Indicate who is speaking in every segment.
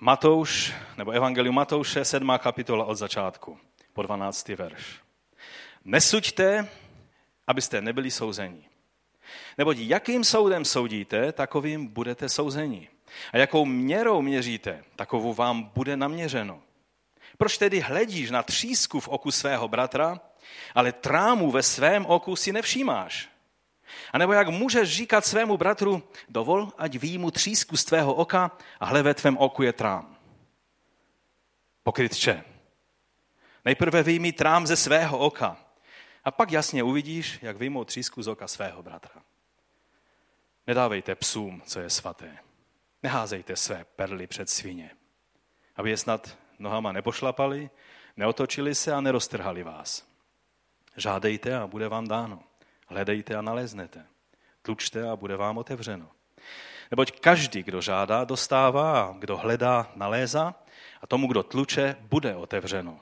Speaker 1: Matouš, nebo Evangelium Matouše, 7. kapitola od začátku, po 12. verš. Nesuďte, abyste nebyli souzeni. Neboť jakým soudem soudíte, takovým budete souzeni. A jakou měrou měříte, takovou vám bude naměřeno. Proč tedy hledíš na třísku v oku svého bratra, ale trámu ve svém oku si nevšímáš? A nebo jak můžeš říkat svému bratru, dovol, ať výjmu třísku z tvého oka a hle ve tvém oku je trám. Pokrytče. Nejprve vyjmi trám ze svého oka a pak jasně uvidíš, jak vyjmou třísku z oka svého bratra. Nedávejte psům, co je svaté. Neházejte své perly před svině, aby je snad nohama nepošlapali, neotočili se a neroztrhali vás. Žádejte a bude vám dáno. Hledejte a naleznete. Tlučte a bude vám otevřeno. Neboť každý, kdo žádá, dostává a kdo hledá, nalézá a tomu, kdo tluče, bude otevřeno.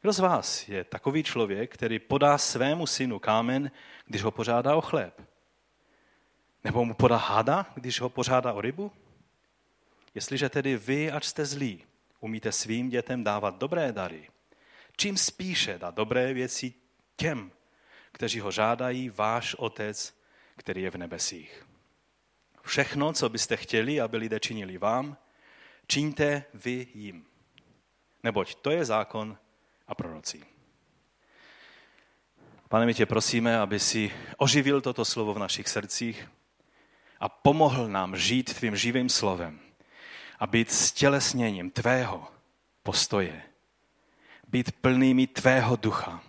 Speaker 1: Kdo z vás je takový člověk, který podá svému synu kámen, když ho požádá o chléb? Nebo mu podá hada, když ho požádá o rybu? Jestliže tedy vy, ač jste zlí, umíte svým dětem dávat dobré dary, čím spíše dát dobré věci těm, kteří ho žádají, váš Otec, který je v nebesích. Všechno, co byste chtěli, aby lidé činili vám, čiňte vy jim. Neboť to je zákon a prorocí. Pane, my tě prosíme, aby si oživil toto slovo v našich srdcích a pomohl nám žít tvým živým slovem a být stělesněním tvého postoje, být plnými tvého ducha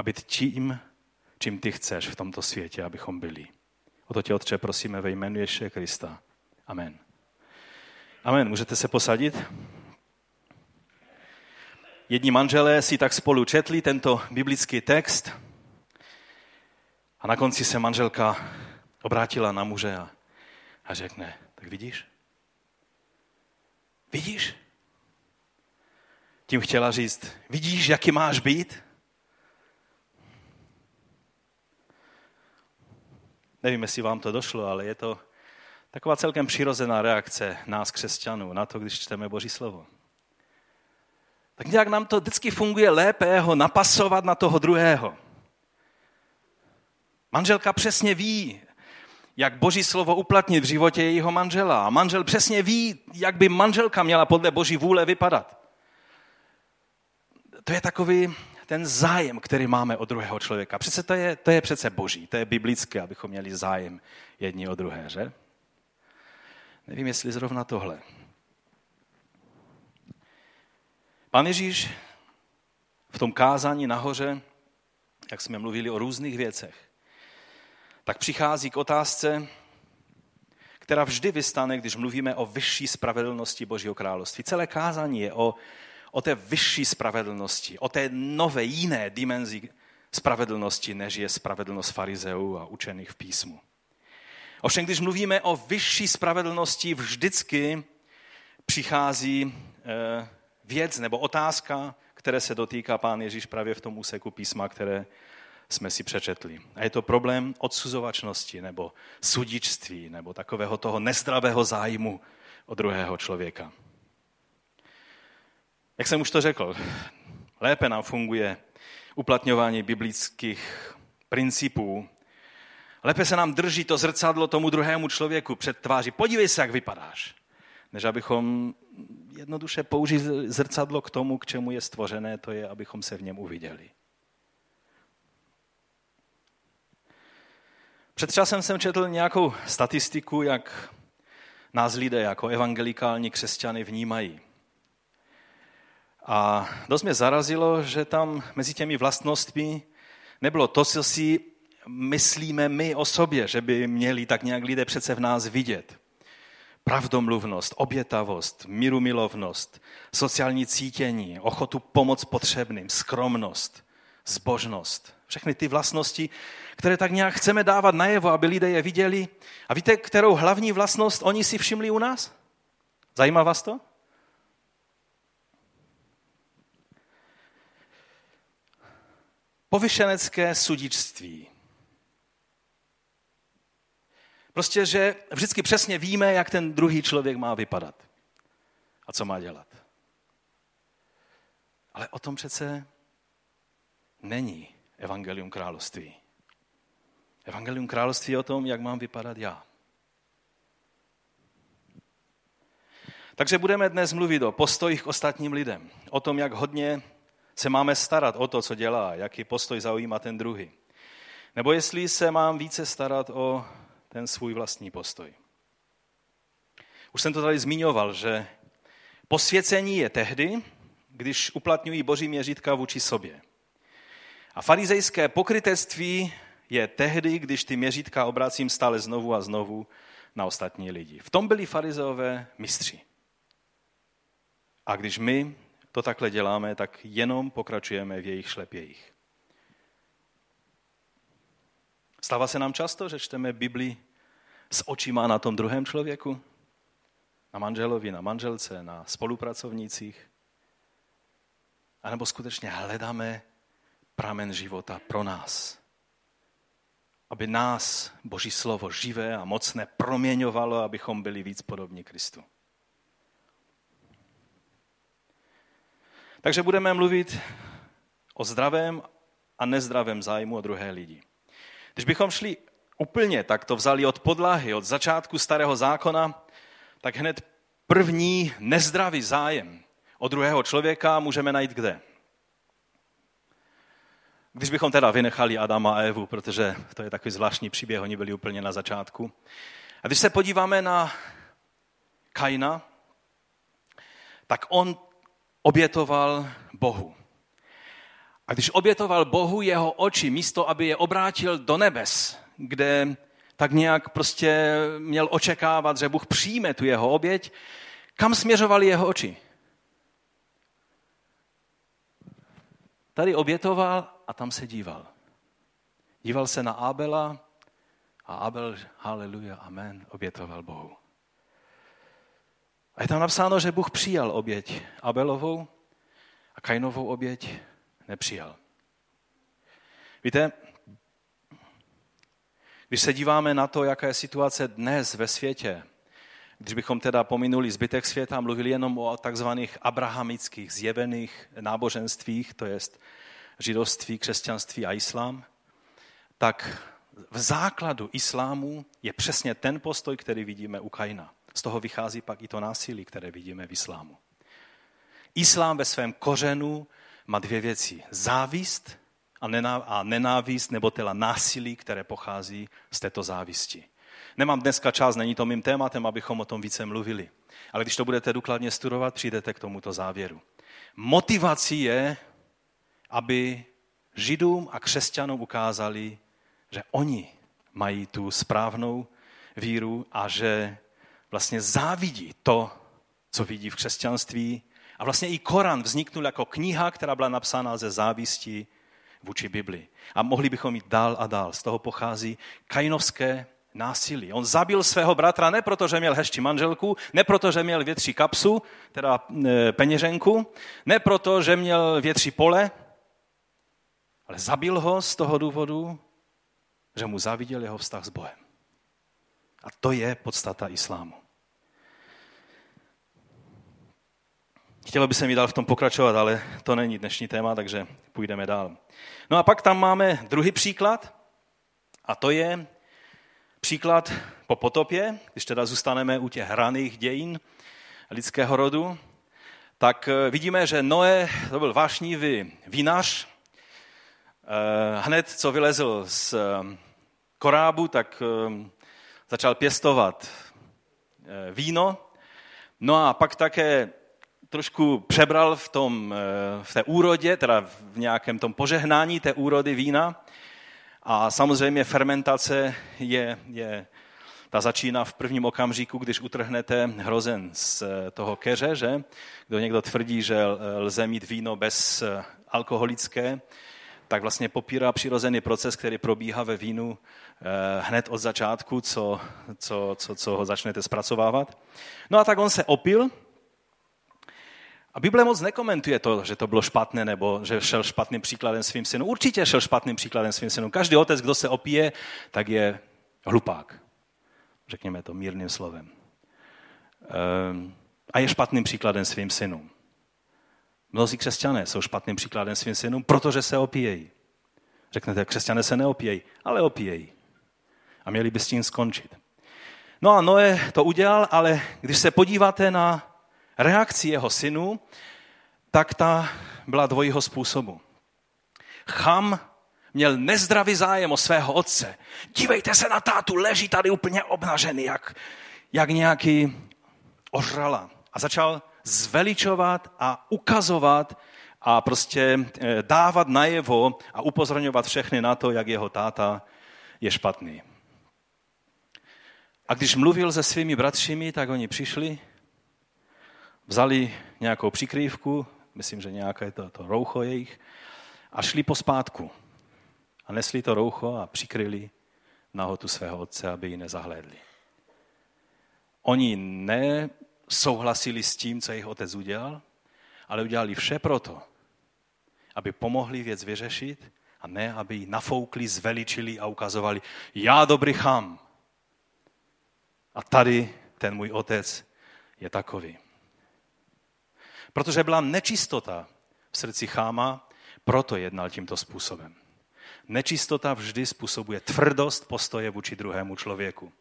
Speaker 1: a být tím, čím ty chceš v tomto světě, abychom byli. O to tě, Otče, prosíme ve jménu Ježíše Krista. Amen. Amen. Můžete se posadit? Jedni manželé si tak spolu četli tento biblický text a na konci se manželka obrátila na muže a, a řekne, tak vidíš? Vidíš? Tím chtěla říct, vidíš, jaký máš být? Nevím, jestli vám to došlo, ale je to taková celkem přirozená reakce nás, křesťanů, na to, když čteme Boží slovo. Tak nějak nám to vždycky funguje lépe ho napasovat na toho druhého. Manželka přesně ví, jak Boží slovo uplatnit v životě jejího manžela. A manžel přesně ví, jak by manželka měla podle Boží vůle vypadat. To je takový ten zájem, který máme o druhého člověka. Přece to je, to je přece boží, to je biblické, abychom měli zájem jedni o druhé, že? Nevím, jestli zrovna tohle. Pan Ježíš v tom kázání nahoře, jak jsme mluvili o různých věcech, tak přichází k otázce, která vždy vystane, když mluvíme o vyšší spravedlnosti Božího království. Celé kázání je o o té vyšší spravedlnosti, o té nové, jiné dimenzi spravedlnosti, než je spravedlnost farizeů a učených v písmu. Ovšem, když mluvíme o vyšší spravedlnosti, vždycky přichází eh, věc nebo otázka, které se dotýká pán Ježíš právě v tom úseku písma, které jsme si přečetli. A je to problém odsuzovačnosti nebo sudičství nebo takového toho nezdravého zájmu o druhého člověka. Jak jsem už to řekl, lépe nám funguje uplatňování biblických principů. Lépe se nám drží to zrcadlo tomu druhému člověku před tváří. Podívej se, jak vypadáš. Než abychom jednoduše použili zrcadlo k tomu, k čemu je stvořené, to je, abychom se v něm uviděli. Před časem jsem četl nějakou statistiku, jak nás lidé jako evangelikální křesťany vnímají. A dost mě zarazilo, že tam mezi těmi vlastnostmi nebylo to, co si myslíme my o sobě, že by měli tak nějak lidé přece v nás vidět. Pravdomluvnost, obětavost, milovnost, sociální cítění, ochotu pomoc potřebným, skromnost, zbožnost. Všechny ty vlastnosti, které tak nějak chceme dávat najevo, aby lidé je viděli. A víte, kterou hlavní vlastnost oni si všimli u nás? Zajímá vás to? Povyšenecké sudičství. Prostě, že vždycky přesně víme, jak ten druhý člověk má vypadat. a co má dělat. Ale o tom přece není evangelium království. Evangelium království je o tom, jak mám vypadat já. Takže budeme dnes mluvit o postojích k ostatním lidem, o tom, jak hodně se máme starat o to, co dělá, jaký postoj zaujímá ten druhý. Nebo jestli se mám více starat o ten svůj vlastní postoj. Už jsem to tady zmiňoval, že posvěcení je tehdy, když uplatňují boží měřítka vůči sobě. A farizejské pokrytectví je tehdy, když ty měřítka obracím stále znovu a znovu na ostatní lidi. V tom byli farizeové mistři. A když my to takhle děláme, tak jenom pokračujeme v jejich šlepějích. Stává se nám často, že čteme Bibli s očima na tom druhém člověku? Na manželovi, na manželce, na spolupracovnících? A nebo skutečně hledáme pramen života pro nás? Aby nás Boží slovo živé a mocné proměňovalo, abychom byli víc podobní Kristu. Takže budeme mluvit o zdravém a nezdravém zájmu o druhé lidi. Když bychom šli úplně tak to vzali od podlahy, od začátku starého zákona, tak hned první nezdravý zájem o druhého člověka můžeme najít kde? Když bychom teda vynechali Adama a Evu, protože to je takový zvláštní příběh, oni byli úplně na začátku. A když se podíváme na Kaina, tak on obětoval Bohu. A když obětoval Bohu jeho oči, místo, aby je obrátil do nebes, kde tak nějak prostě měl očekávat, že Bůh přijme tu jeho oběť, kam směřovaly jeho oči? Tady obětoval a tam se díval. Díval se na Abela a Abel, haleluja, amen, obětoval Bohu. A je tam napsáno, že Bůh přijal oběť Abelovou a Kainovou oběť nepřijal. Víte, když se díváme na to, jaká je situace dnes ve světě, když bychom teda pominuli zbytek světa a mluvili jenom o takzvaných abrahamických zjevených náboženstvích, to jest židovství, křesťanství a islám, tak v základu islámu je přesně ten postoj, který vidíme u Kaina. Z toho vychází pak i to násilí, které vidíme v islámu. Islám ve svém kořenu má dvě věci. Závist a nenávist, nebo teda násilí, které pochází z této závisti. Nemám dneska čas, není to mým tématem, abychom o tom více mluvili. Ale když to budete důkladně studovat, přijdete k tomuto závěru. Motivací je, aby židům a křesťanům ukázali, že oni mají tu správnou víru a že vlastně závidí to, co vidí v křesťanství. A vlastně i Koran vzniknul jako kniha, která byla napsána ze závistí vůči Bibli. A mohli bychom jít dál a dál. Z toho pochází kainovské násilí. On zabil svého bratra ne proto, že měl hezčí manželku, ne proto, že měl větší kapsu, teda e, peněženku, ne proto, že měl větší pole, ale zabil ho z toho důvodu, že mu zaviděl jeho vztah s Bohem. A to je podstata islámu. Chtělo by se mi dál v tom pokračovat, ale to není dnešní téma, takže půjdeme dál. No a pak tam máme druhý příklad, a to je příklad po potopě, když teda zůstaneme u těch hraných dějin lidského rodu, tak eh, vidíme, že Noé, to byl vášnivý vinař, eh, hned co vylezl z eh, korábu, tak začal pěstovat víno, no a pak také trošku přebral v, tom, eh, v té úrodě, teda v nějakém tom požehnání té úrody vína. A samozřejmě fermentace je, je ta začíná v prvním okamžiku, když utrhnete hrozen z eh, toho keře, že? Kdo někdo tvrdí, že lze mít víno bez eh, alkoholické, tak vlastně popírá přirozený proces, který probíhá ve vínu hned od začátku, co, co, co, co ho začnete zpracovávat. No a tak on se opil a Bible moc nekomentuje to, že to bylo špatné nebo že šel špatným příkladem svým synům. Určitě šel špatným příkladem svým synům. Každý otec, kdo se opije, tak je hlupák. Řekněme to mírným slovem. Ehm, A je špatným příkladem svým synům. Mnozí křesťané jsou špatným příkladem svým synům, protože se opíjejí. Řeknete, křesťané se neopíjejí, ale opíjejí. A měli by s tím skončit. No a Noé to udělal, ale když se podíváte na reakci jeho synu, tak ta byla dvojího způsobu. Cham měl nezdravý zájem o svého otce. Dívejte se na tátu, leží tady úplně obnažený, jak, jak nějaký ožrala. A začal zveličovat a ukazovat a prostě eh, dávat najevo a upozorňovat všechny na to, jak jeho táta je špatný. A když mluvil se svými bratřími, tak oni přišli, vzali nějakou přikrývku, myslím, že nějaké to, to roucho jejich, a šli pospátku. A nesli to roucho a přikryli nahotu svého otce, aby ji nezahlédli. Oni nesouhlasili s tím, co jejich otec udělal, ale udělali vše proto, aby pomohli věc vyřešit a ne, aby ji nafoukli, zveličili a ukazovali, já dobrý chám. A tady ten můj otec je takový. Protože byla nečistota v srdci cháma, proto jednal tímto způsobem. Nečistota vždy způsobuje tvrdost postoje vůči druhému člověku.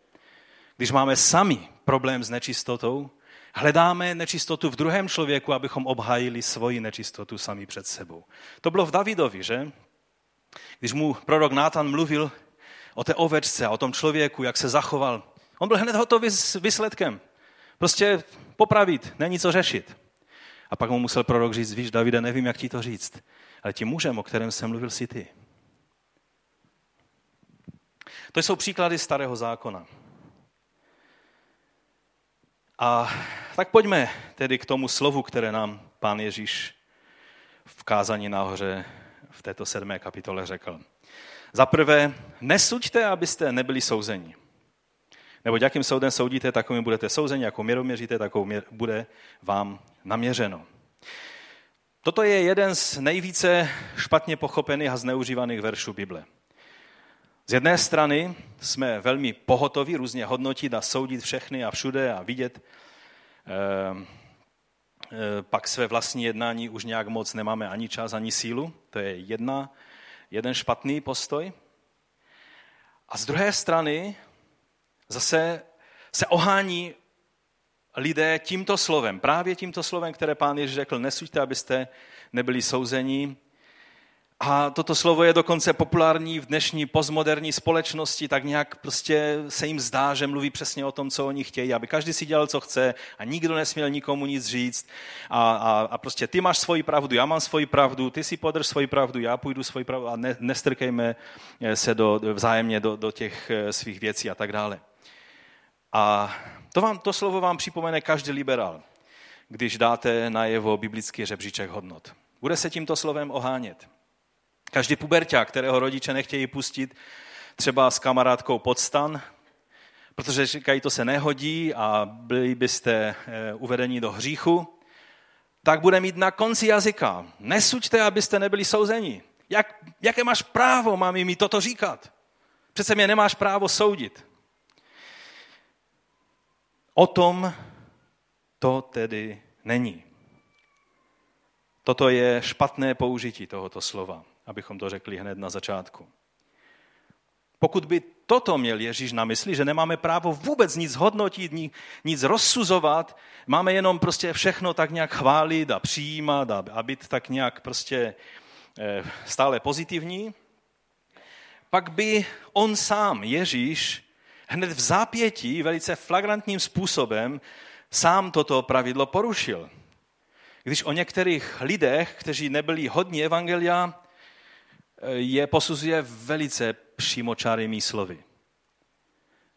Speaker 1: Když máme sami problém s nečistotou, hledáme nečistotu v druhém člověku, abychom obhájili svoji nečistotu sami před sebou. To bylo v Davidovi, že? Když mu prorok Nátan mluvil o té ovečce a o tom člověku, jak se zachoval, on byl hned hotový s výsledkem. Prostě popravit, není co řešit. A pak mu musel prorok říct, víš, Davide, nevím, jak ti to říct, ale tím mužem, o kterém jsem mluvil, si ty. To jsou příklady starého zákona. A tak pojďme tedy k tomu slovu, které nám pán Ježíš v kázání nahoře v této sedmé kapitole řekl. Za prvé, nesuďte, abyste nebyli souzeni. Nebo jakým soudem soudíte, takovým budete souzeni, jako měrou měříte, takovou měr, bude vám naměřeno. Toto je jeden z nejvíce špatně pochopených a zneužívaných veršů Bible. Z jedné strany jsme velmi pohotoví různě hodnotit a soudit všechny a všude a vidět. Eh, eh, pak své vlastní jednání už nějak moc nemáme ani čas, ani sílu. To je jedna, jeden špatný postoj. A z druhé strany zase se ohání lidé tímto slovem, právě tímto slovem, které pán Ježíš řekl, nesuďte, abyste nebyli souzení. A toto slovo je dokonce populární v dnešní postmoderní společnosti, tak nějak prostě se jim zdá, že mluví přesně o tom, co oni chtějí, aby každý si dělal, co chce a nikdo nesměl nikomu nic říct. A, a, a prostě ty máš svoji pravdu, já mám svoji pravdu, ty si podrž svoji pravdu, já půjdu svoji pravdu a ne, nestrkejme se do, vzájemně do, do těch eh, svých věcí a tak dále. A to, vám, to slovo vám připomene každý liberál, když dáte na jeho biblický žebříček hodnot. Bude se tímto slovem ohánět. Každý puberťák, kterého rodiče nechtějí pustit třeba s kamarádkou pod stan, protože říkají, to se nehodí a byli byste eh, uvedeni do hříchu, tak bude mít na konci jazyka. Nesuďte, abyste nebyli souzeni. Jak, jaké máš právo, mám mi toto říkat? Přece mě nemáš právo soudit. O tom to tedy není. Toto je špatné použití tohoto slova, abychom to řekli hned na začátku. Pokud by toto měl Ježíš na mysli, že nemáme právo vůbec nic hodnotit, nic rozsuzovat, máme jenom prostě všechno tak nějak chválit a přijímat a být tak nějak prostě eh, stále pozitivní, pak by on sám, Ježíš, hned v zápětí velice flagrantním způsobem sám toto pravidlo porušil. Když o některých lidech, kteří nebyli hodní evangelia, je posuzuje velice přímočarými slovy,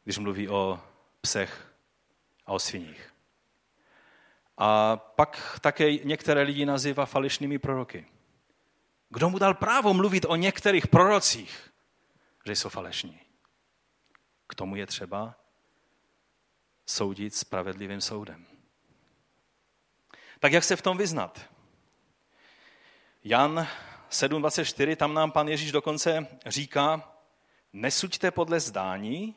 Speaker 1: když mluví o psech a o sviních. A pak také některé lidi nazývá falešnými proroky. Kdo mu dal právo mluvit o některých prorocích, že jsou falešní? K tomu je třeba soudit spravedlivým soudem. Tak jak se v tom vyznat? Jan 7.24, tam nám pan Ježíš dokonce říká, nesuďte podle zdání,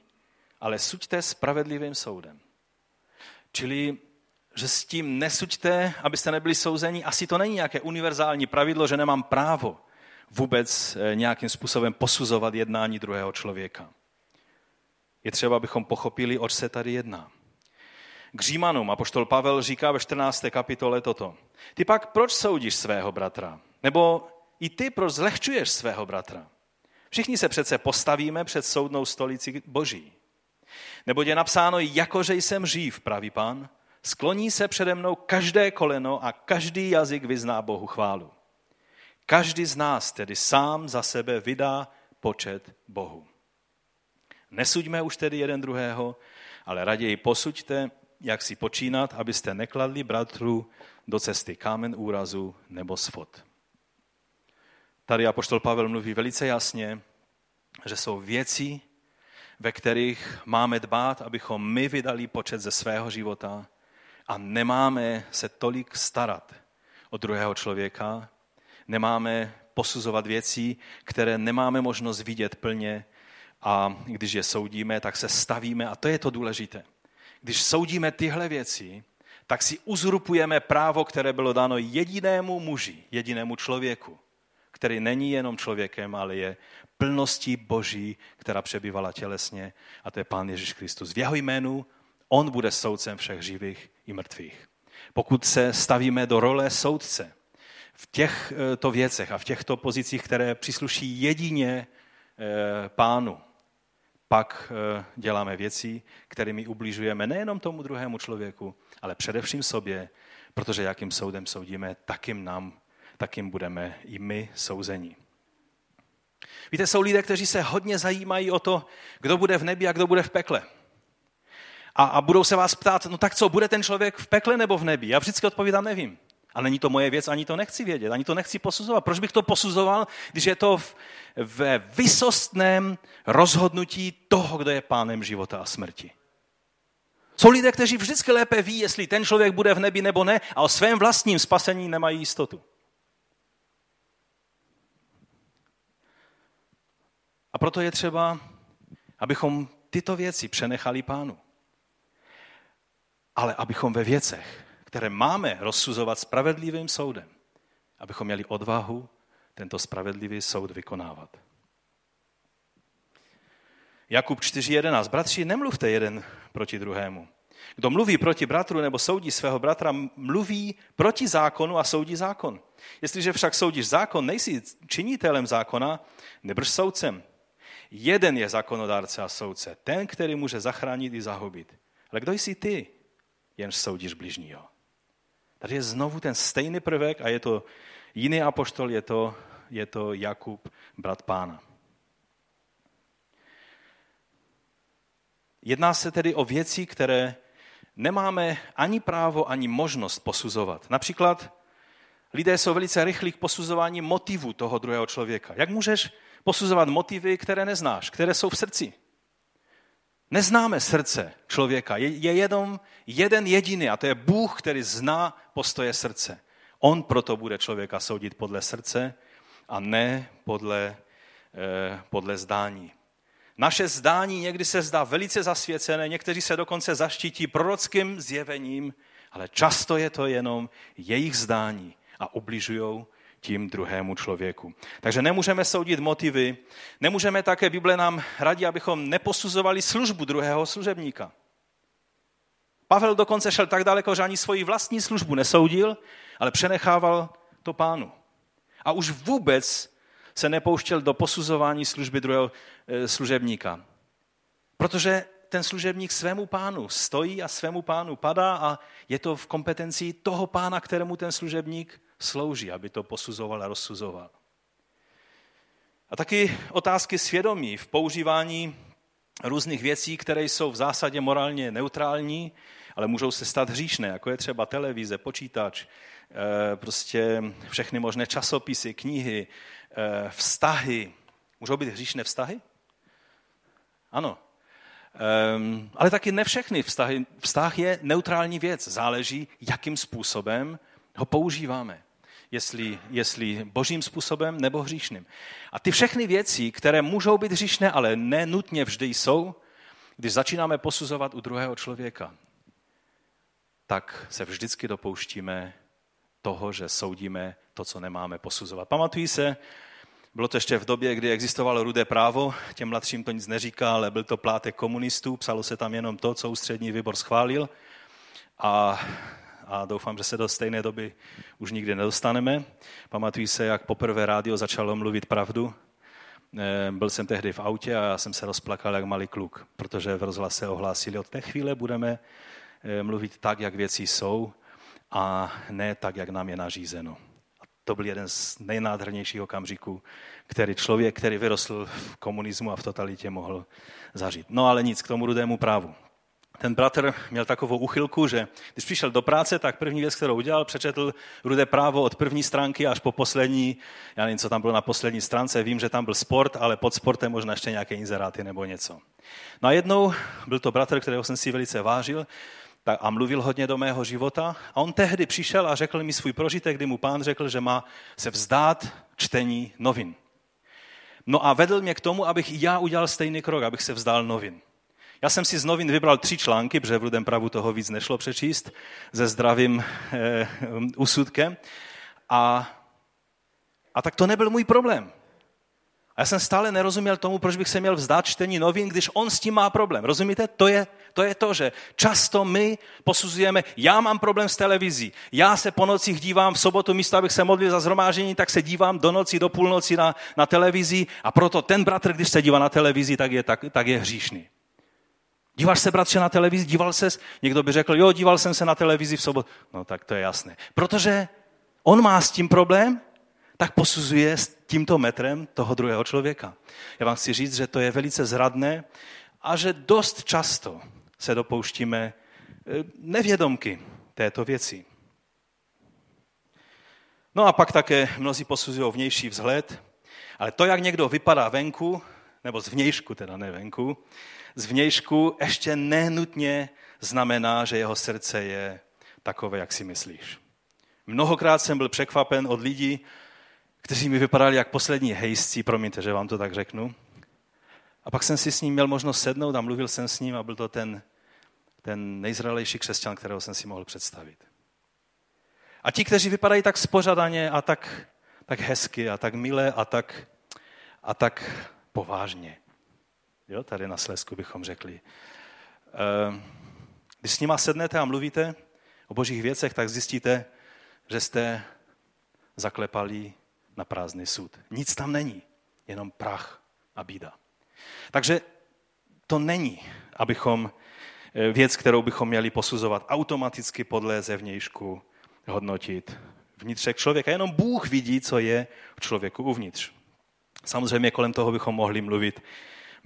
Speaker 1: ale suďte spravedlivým soudem. Čili že s tím nesuďte, abyste nebyli souzeni. Asi to není nějaké univerzální pravidlo, že nemám právo vůbec eh, nějakým způsobem posuzovat jednání druhého člověka. Je třeba, abychom pochopili, oč se tady jedná. K Římanům apoštol Pavel říká ve 14. kapitole toto. Ty pak proč soudíš svého bratra? Nebo i ty proč zlehčuješ svého bratra? Všichni se přece postavíme před soudnou stolici Boží. Nebo je napsáno, jakože jsem živ, pravý pán, skloní se přede mnou každé koleno a každý jazyk vyzná Bohu chválu. Každý z nás tedy sám za sebe vydá počet Bohu. Nesuďme už tedy jeden druhého, ale raději posuďte, jak si počínat, abyste nekladli bratru do cesty kámen úrazu nebo svod. Tady apoštol Pavel mluví velice jasně, že jsou věci, ve kterých máme dbát, abychom my vydali počet ze svého života a nemáme se tolik starat o druhého člověka, nemáme posuzovat věci, které nemáme možnost vidět plně a když je soudíme, tak se stavíme a to je to důležité. Když soudíme tyhle věci, tak si uzurpujeme právo, které bylo dáno jedinému muži, jedinému člověku, který není jenom člověkem, ale je plností Boží, která přebývala tělesně, a to je Pán Ježíš Kristus. V jeho jménu on bude soudcem všech živých i mrtvých. Pokud se stavíme do role soudce v těchto věcech a v těchto pozicích, které přísluší jedině eh, pánu, pak eh, děláme věci, kterými ubližujeme nejenom tomu druhému člověku, ale především sobě, protože jakým soudem soudíme, takým nám, takým budeme i my souzení. Víte, jsou lidé, kteří se hodně zajímají o to, kdo bude v nebi a kdo bude v pekle. A, a budou se vás ptát, no tak co, bude ten člověk v pekle nebo v nebi? Já vždycky odpovídám, nevím. A není to moje věc, ani to nechci vědět, ani to nechci posuzovat. Proč bych to posuzoval, když je to ve vysostném rozhodnutí toho, kdo je pánem života a smrti? Jsou lidé, kteří vždycky lépe ví, jestli ten člověk bude v nebi nebo ne, a o svém vlastním spasení nemají jistotu. A proto je třeba, abychom tyto věci přenechali pánu. Ale abychom ve věcech, které máme rozsuzovat spravedlivým soudem, abychom měli odvahu tento spravedlivý soud vykonávat. Jakub 4.11. Bratři, nemluvte jeden proti druhému. Kdo mluví proti bratru nebo soudí svého bratra, mluví proti zákonu a soudí zákon. Jestliže však soudíš zákon, nejsi činitelem zákona, nebrž soudcem. Jeden je zákonodárce a soudce, ten, který může zachránit i zahubit. Ale kdo jsi ty, jenž soudíš bližního? Tady je znovu ten stejný prvek a je to jiný apoštol, je to, je to Jakub, brat pána. Jedná se tedy o věci, které nemáme ani právo, ani možnost posuzovat. Například lidé jsou velice rychlí k posuzování motivu toho druhého člověka. Jak můžeš posuzovat motivy, které neznáš, které jsou v srdci? Neznáme srdce člověka. Je, je jenom jeden jediný a to je Bůh, který zná postoje srdce. On proto bude člověka soudit podle srdce a ne podle, eh, podle zdání. Naše zdání někdy se zdá velice zasvěcené, někteří se dokonce zaštítí prorockým zjevením, ale často je to jenom jejich zdání a ubližují tím druhému člověku. Takže nemůžeme soudit motivy, nemůžeme také, Bible nám radí, abychom neposuzovali službu druhého služebníka. Pavel dokonce šel tak daleko, že ani svoji vlastní službu nesoudil, ale přenechával to pánu. A už vůbec se nepouštěl do posuzování služby druhého eh, služebníka. Protože ten služebník svému pánu stojí a svému pánu padá a je to v kompetenci toho pána, kterému ten služebník slouží, aby to posuzoval a rozsuzoval. A taky otázky svědomí v používání různých věcí, které jsou v zásadě morálně neutrální, ale můžou se stát hříšné, jako je třeba televize, počítač, eh, prostě všechny možné časopisy, knihy, eh, vztahy. Můžou být hříšné vztahy? Ano. Um, ale taky ne všechny vztahy. Vztah je neutrální věc. Záleží, jakým způsobem ho používáme jestli, jestli božím způsobem nebo hříšným. A ty všechny věci, které můžou být hříšné, ale nenutně vždy jsou, když začínáme posuzovat u druhého člověka. tak se vždycky dopouštíme toho, že soudíme to, co nemáme posuzovat. Pamatují se, bylo to ještě v době, kdy existovalo rudé právo, těm mladším to nic neříká, ale byl to plátek komunistů, psalo se tam jenom to, co ústřední výbor schválil a, a doufám, že se do stejné doby už nikdy nedostaneme. Pamatují se, jak poprvé rádio začalo mluvit pravdu. Eh, byl jsem tehdy v autě a já jsem se rozplakal jak malý kluk, protože v rozhlase ohlásili, od té chvíle budeme eh, mluvit tak, jak věci jsou a ne tak, jak nám je nařízeno. A to byl jeden z nejnádhernějších okamžiků, který člověk, který vyrostl v komunismu a v totalitě, mohl zažít. No ale nic k tomu rudému právu. Ten bratr měl takovou uchylku, že když přišel do práce, tak první věc, kterou udělal, přečetl rudé právo od první stránky až po poslední, já nevím, co tam bylo na poslední stránce, vím, že tam byl sport, ale pod sportem možná ještě nějaké inzeráty nebo něco. No a jednou byl to bratr, kterého jsem si velice vážil, a mluvil hodně do mého života. A on tehdy přišel a řekl mi svůj prožitek, kdy mu pán řekl, že má se vzdát čtení novin. No a vedl mě k tomu, abych i já udělal stejný krok, abych se vzdal novin. Já jsem si z novin vybral tři články, protože v Rudém pravu toho víc nešlo přečíst, se zdravým eh, úsudkem. A, a tak to nebyl můj problém. A já jsem stále nerozuměl tomu, proč bych se měl vzdát čtení novin, když on s tím má problém. Rozumíte? To je, to je to, že často my posuzujeme, já mám problém s televizí, já se po nocích dívám v sobotu, místo abych se modlil za zhromáždění, tak se dívám do noci, do půlnoci na, na televizi a proto ten bratr, když se dívá na televizi, tak je, tak, tak je hříšný. Díváš se, bratře, na televizi? Díval ses? Někdo by řekl, jo, díval jsem se na televizi v sobotu. No tak to je jasné. Protože on má s tím problém, tak posuzuje s tímto metrem toho druhého člověka. Já vám chci říct, že to je velice zradné a že dost často se dopouštíme eh, nevědomky této věci. No a pak také mnozí posuzují vnější vzhled, ale to, jak někdo vypadá venku, nebo z vnějšku, teda ne venku, z vnějšku ještě nenutně znamená, že jeho srdce je takové, jak si myslíš. Mnohokrát jsem byl překvapen od lidí, kteří mi vypadali jak poslední hejsci, promiňte, že vám to tak řeknu. A pak jsem si s ním měl možnost sednout a mluvil jsem s ním a byl to ten, ten nejzralejší křesťan, kterého jsem si mohl představit. A ti, kteří vypadají tak spořadaně a tak, tak hezky a tak milé a tak, a tak povážně. Jo, tady na Slesku bychom řekli. Ehm, když s nima sednete a mluvíte o božích věcech, tak zjistíte, že jste zaklepali na prázdný sud. Nic tam není, jenom prach a bída. Takže to není, abychom eh, věc, kterou bychom měli posuzovat automaticky podle zevnějšku, hodnotit vnitřek člověka. Jenom Bůh vidí, co je v člověku uvnitř. Samozřejmě kolem toho bychom mohli mluvit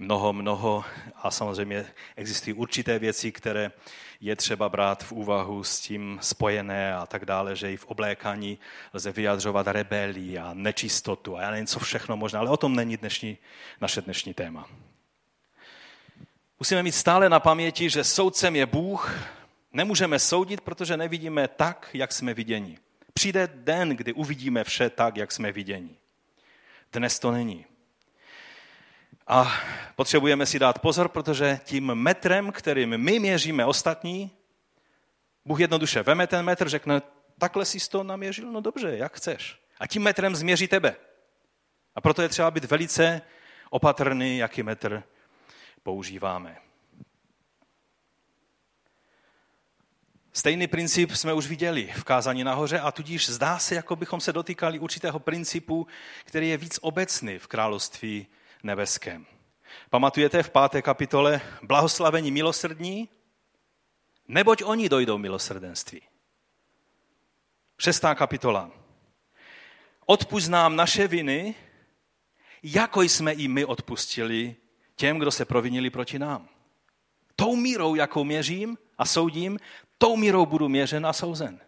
Speaker 1: mnoho, mnoho a samozřejmě existují určité věci, které je třeba brát v úvahu s tím spojené a tak dále, že i v oblékání lze vyjadřovat rebelii a nečistotu a já nevím, co všechno možná, ale o tom není dnešní, naše dnešní téma. Musíme mít stále na paměti, že soudcem je Bůh, nemůžeme soudit, protože nevidíme tak, jak jsme viděni. Přijde den, kdy uvidíme vše tak, jak jsme viděni. Dnes to není. A potřebujeme si dát pozor, protože tím metrem, kterým my měříme ostatní, Bůh jednoduše veme ten metr, řekne, takhle jsi to naměřil, no dobře, jak chceš. A tím metrem změří tebe. A proto je třeba být velice opatrný, jaký metr používáme. Stejný princip jsme už viděli v kázání nahoře a tudíž zdá se, jako bychom se dotýkali určitého principu, který je víc obecný v království nebeském. Pamatujete v páté kapitole blahoslavení milosrdní? Neboť oni dojdou milosrdenství. Šestá kapitola. Odpust nám naše viny, jako jsme i my odpustili těm, kdo se provinili proti nám. Tou mírou, jakou měřím a soudím, tou mírou budu měřen a souzen.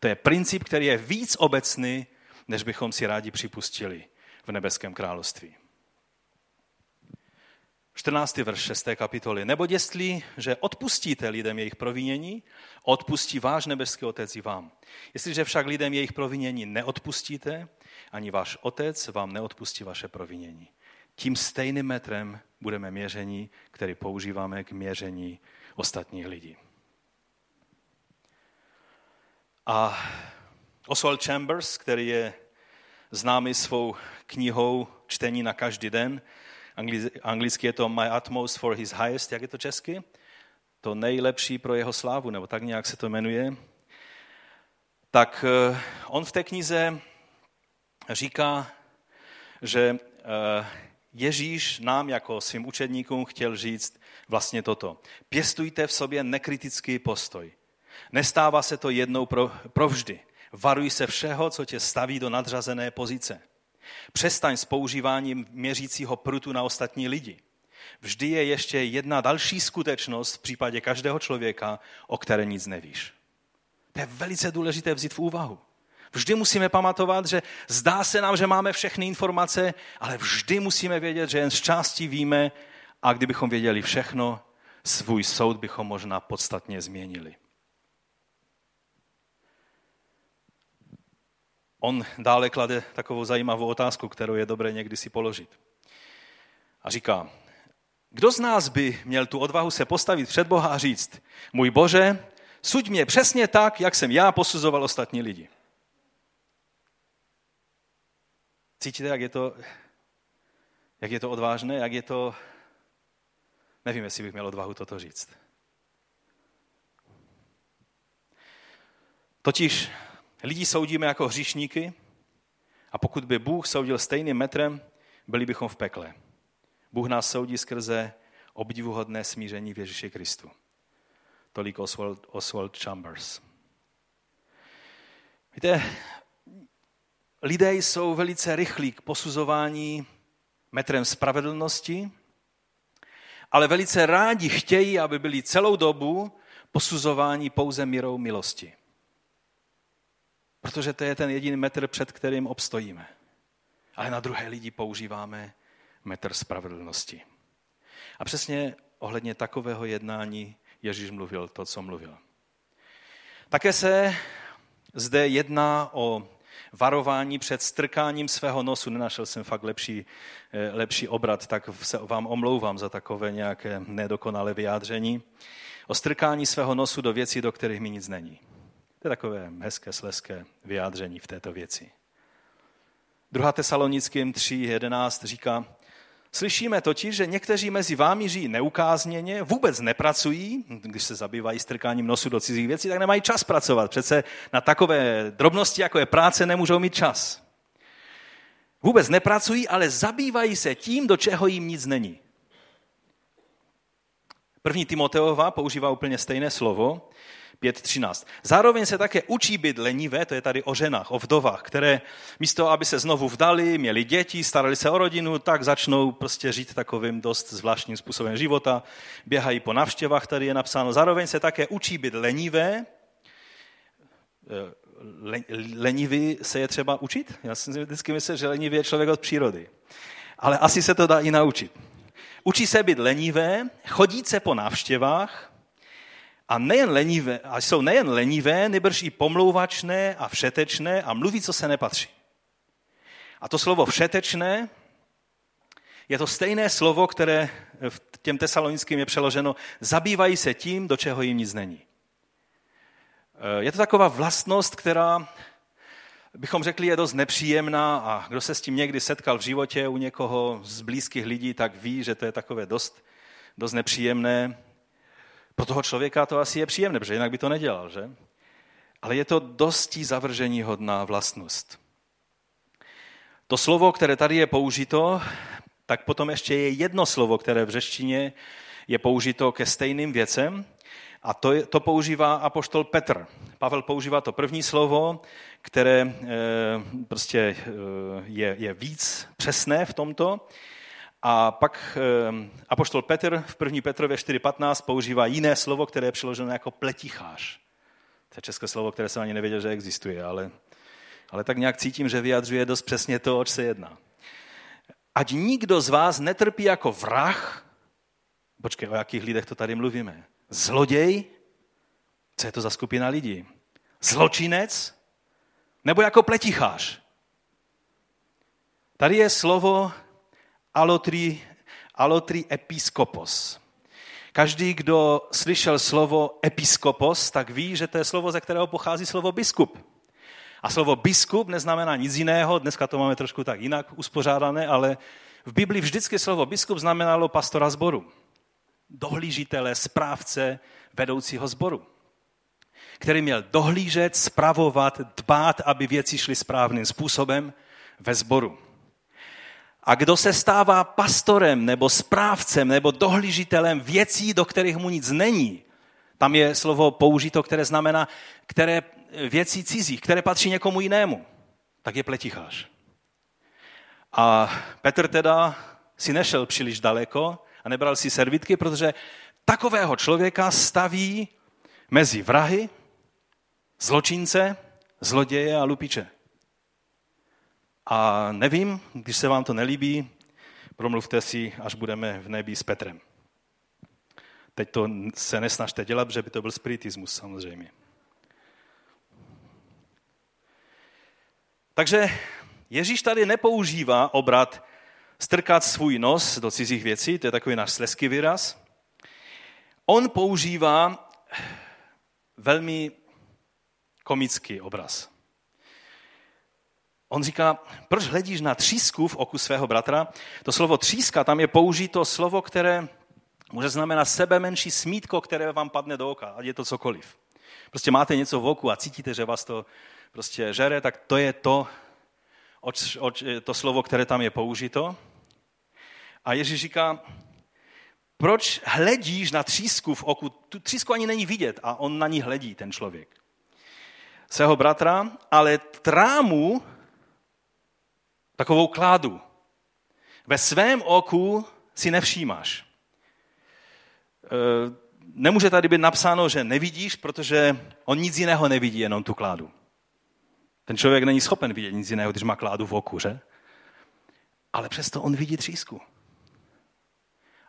Speaker 1: To je princip, který je víc obecný, než bychom si rádi připustili v nebeském království. 14. verš 6. kapitoly. Nebo jestli, že odpustíte lidem jejich provinění, odpustí váš nebeský otec i vám. Jestliže však lidem jejich provinění neodpustíte, ani váš otec vám neodpustí vaše provinění. Tím stejným metrem budeme měření, který používáme k měření ostatních lidí. A Oswald Chambers, který je známý svou knihou Čtení na každý den, anglicky je to My Utmost for His Highest, jak je to česky? To nejlepší pro jeho slávu, nebo tak nějak se to jmenuje. Tak eh, on v té knize říká, že eh, Ježíš nám jako svým učedníkům chtěl říct vlastně toto. Pěstujte v sobě nekritický postoj. Nestává se to jednou pro, provždy. Varuj se všeho, co tě staví do nadřazené pozice. Přestaň s používáním měřícího prutu na ostatní lidi. Vždy je ještě jedna další skutečnost v případě každého člověka, o které nic nevíš. To je velice důležité vzít v úvahu. Vždy musíme pamatovat, že zdá se nám, že máme všechny informace, ale vždy musíme vědět, že jen z části víme a kdybychom věděli všechno, svůj soud bychom možná podstatně změnili. On dále klade takovou zajímavou otázku, kterou je dobré někdy si položit. A říká, kdo z nás by měl tu odvahu se postavit před Boha a říct, můj Bože, suď mě přesně tak, jak jsem já posuzoval ostatní lidi. Cítíte, jak je to, jak je to odvážné, jak je to... Nevím, jestli bych měl odvahu toto říct. Totiž lidi soudíme jako hříšníky a pokud by Bůh soudil stejným metrem, byli bychom v pekle. Bůh nás soudí skrze obdivuhodné smíření v Ježíši Kristu. Tolik Oswald, Oswald Chambers. Víte, lidé jsou velice rychlí k posuzování metrem spravedlnosti, ale velice rádi chtějí, aby byli celou dobu posuzování pouze mírou milosti. Protože to je ten jediný metr, před kterým obstojíme. Ale na druhé lidi používáme metr spravedlnosti. A přesně ohledně takového jednání Ježíš mluvil to, co mluvil. Také se zde jedná o varování před strkáním svého nosu. Nenašel jsem fakt lepší, eh, lepší obrat, tak se vám omlouvám za takové nějaké nedokonalé vyjádření. O strkání svého nosu do věcí, do kterých mi nic není. To je takové hezké, sleské vyjádření v této věci. 2. Tesalonickým 3.11 říká, Slyšíme totiž, že někteří mezi vámi žijí neukázněně, vůbec nepracují, když se zabývají strkáním nosu do cizích věcí, tak nemají čas pracovat. Přece na takové drobnosti, jako je práce, nemůžou mít čas. Vůbec nepracují, ale zabývají se tím, do čeho jim nic není. První Timoteova používá úplně stejné slovo 5.13. Zároveň se také učí být lenivé, to je tady o ženách, o vdovách, které místo, aby se znovu vdali, měli děti, starali se o rodinu, tak začnou prostě žít takovým dost zvláštním způsobem života, běhají po navštěvách, tady je napsáno. Zároveň se také učí být lenivé, eh, Le, lenivý se je třeba učit? Já si vždycky myslím, že lenivý je člověk od přírody. Ale asi se to dá i naučit. Učí se být lenivé, chodit se po návštěvách, a, nejen lenivé, a jsou nejen lenivé, nebrž i pomlouvačné a všetečné a mluví, co se nepatří. A to slovo všetečné je to stejné slovo, které v těm tesalonickým je přeloženo, zabývají se tím, do čeho jim nic není. Eh, je to taková vlastnost, která bychom řekli, je dost nepříjemná a kdo se s tím někdy setkal v životě u někoho z blízkých lidí, tak ví, že to je takové dost, dost nepříjemné. Pro toho člověka to asi je příjemné, protože jinak by to nedělal, že? Ale je to dosti zavržení hodná vlastnost. To slovo, které tady je použito, tak potom ještě je jedno slovo, které v řeštině je použito ke stejným věcem, a to, je, to používá apoštol Petr. Pavel používá to první slovo, které e, prostě e, je, je víc přesné v tomto. A pak eh, apoštol Petr v 1. Petrově 4.15 používá jiné slovo, které je přeloženo jako pletichář. To je české slovo, které jsem ani nevěděl, že existuje, ale, ale tak nějak cítím, že vyjadřuje dost přesně to, oč se jedná. Ať nikdo z vás netrpí jako vrah, počkej, o jakých lidech to tady mluvíme? Zloděj? Co je to za skupina lidí? Zločinec? Nebo jako pletichář? Tady je slovo alotri, alotri episkopos. Každý, kdo slyšel slovo episkopos, tak ví, že to je slovo, ze kterého pochází slovo biskup. A slovo biskup neznamená nic jiného, dneska to máme trošku tak jinak uspořádané, ale v Biblii vždycky slovo biskup znamenalo pastora zboru. Dohlížitele, správce, vedoucího zboru. Který měl dohlížet, spravovat, dbát, aby věci šly správným způsobem ve sboru. A kdo se stává pastorem nebo správcem nebo dohlížitelem věcí, do kterých mu nic není, tam je slovo použito, které znamená, které věcí cizích, které patří někomu jinému, tak je pletichář. A Petr teda si nešel příliš daleko a nebral si servitky, protože takového člověka staví mezi vrahy, zločince, zloděje a lupiče. A nevím, když se vám to nelíbí, promluvte si, až budeme v nebi s Petrem. Teď to se nesnažte dělat, že by to byl spiritismus samozřejmě. Takže Ježíš tady nepoužívá obrat strkat svůj nos do cizích věcí, to je takový náš sleský výraz. On používá velmi komický obraz. On říká, proč hledíš na třísku v oku svého bratra? To slovo tříska, tam je použito slovo, které může znamenat sebe menší smítko, které vám padne do oka, ať je to cokoliv. Prostě máte něco v oku a cítíte, že vás to prostě žere, tak to je to, oč, oč, to slovo, které tam je použito. A Ježíš říká, proč hledíš na třísku v oku? Tu třísku ani není vidět a on na ní hledí, ten člověk. Svého bratra, ale trámu, takovou kládu, ve svém oku si nevšímáš. E, nemůže tady být napsáno, že nevidíš, protože on nic jiného nevidí, jenom tu kládu. Ten člověk není schopen vidět nic jiného, když má kládu v oku, že? Ale přesto on vidí třísku.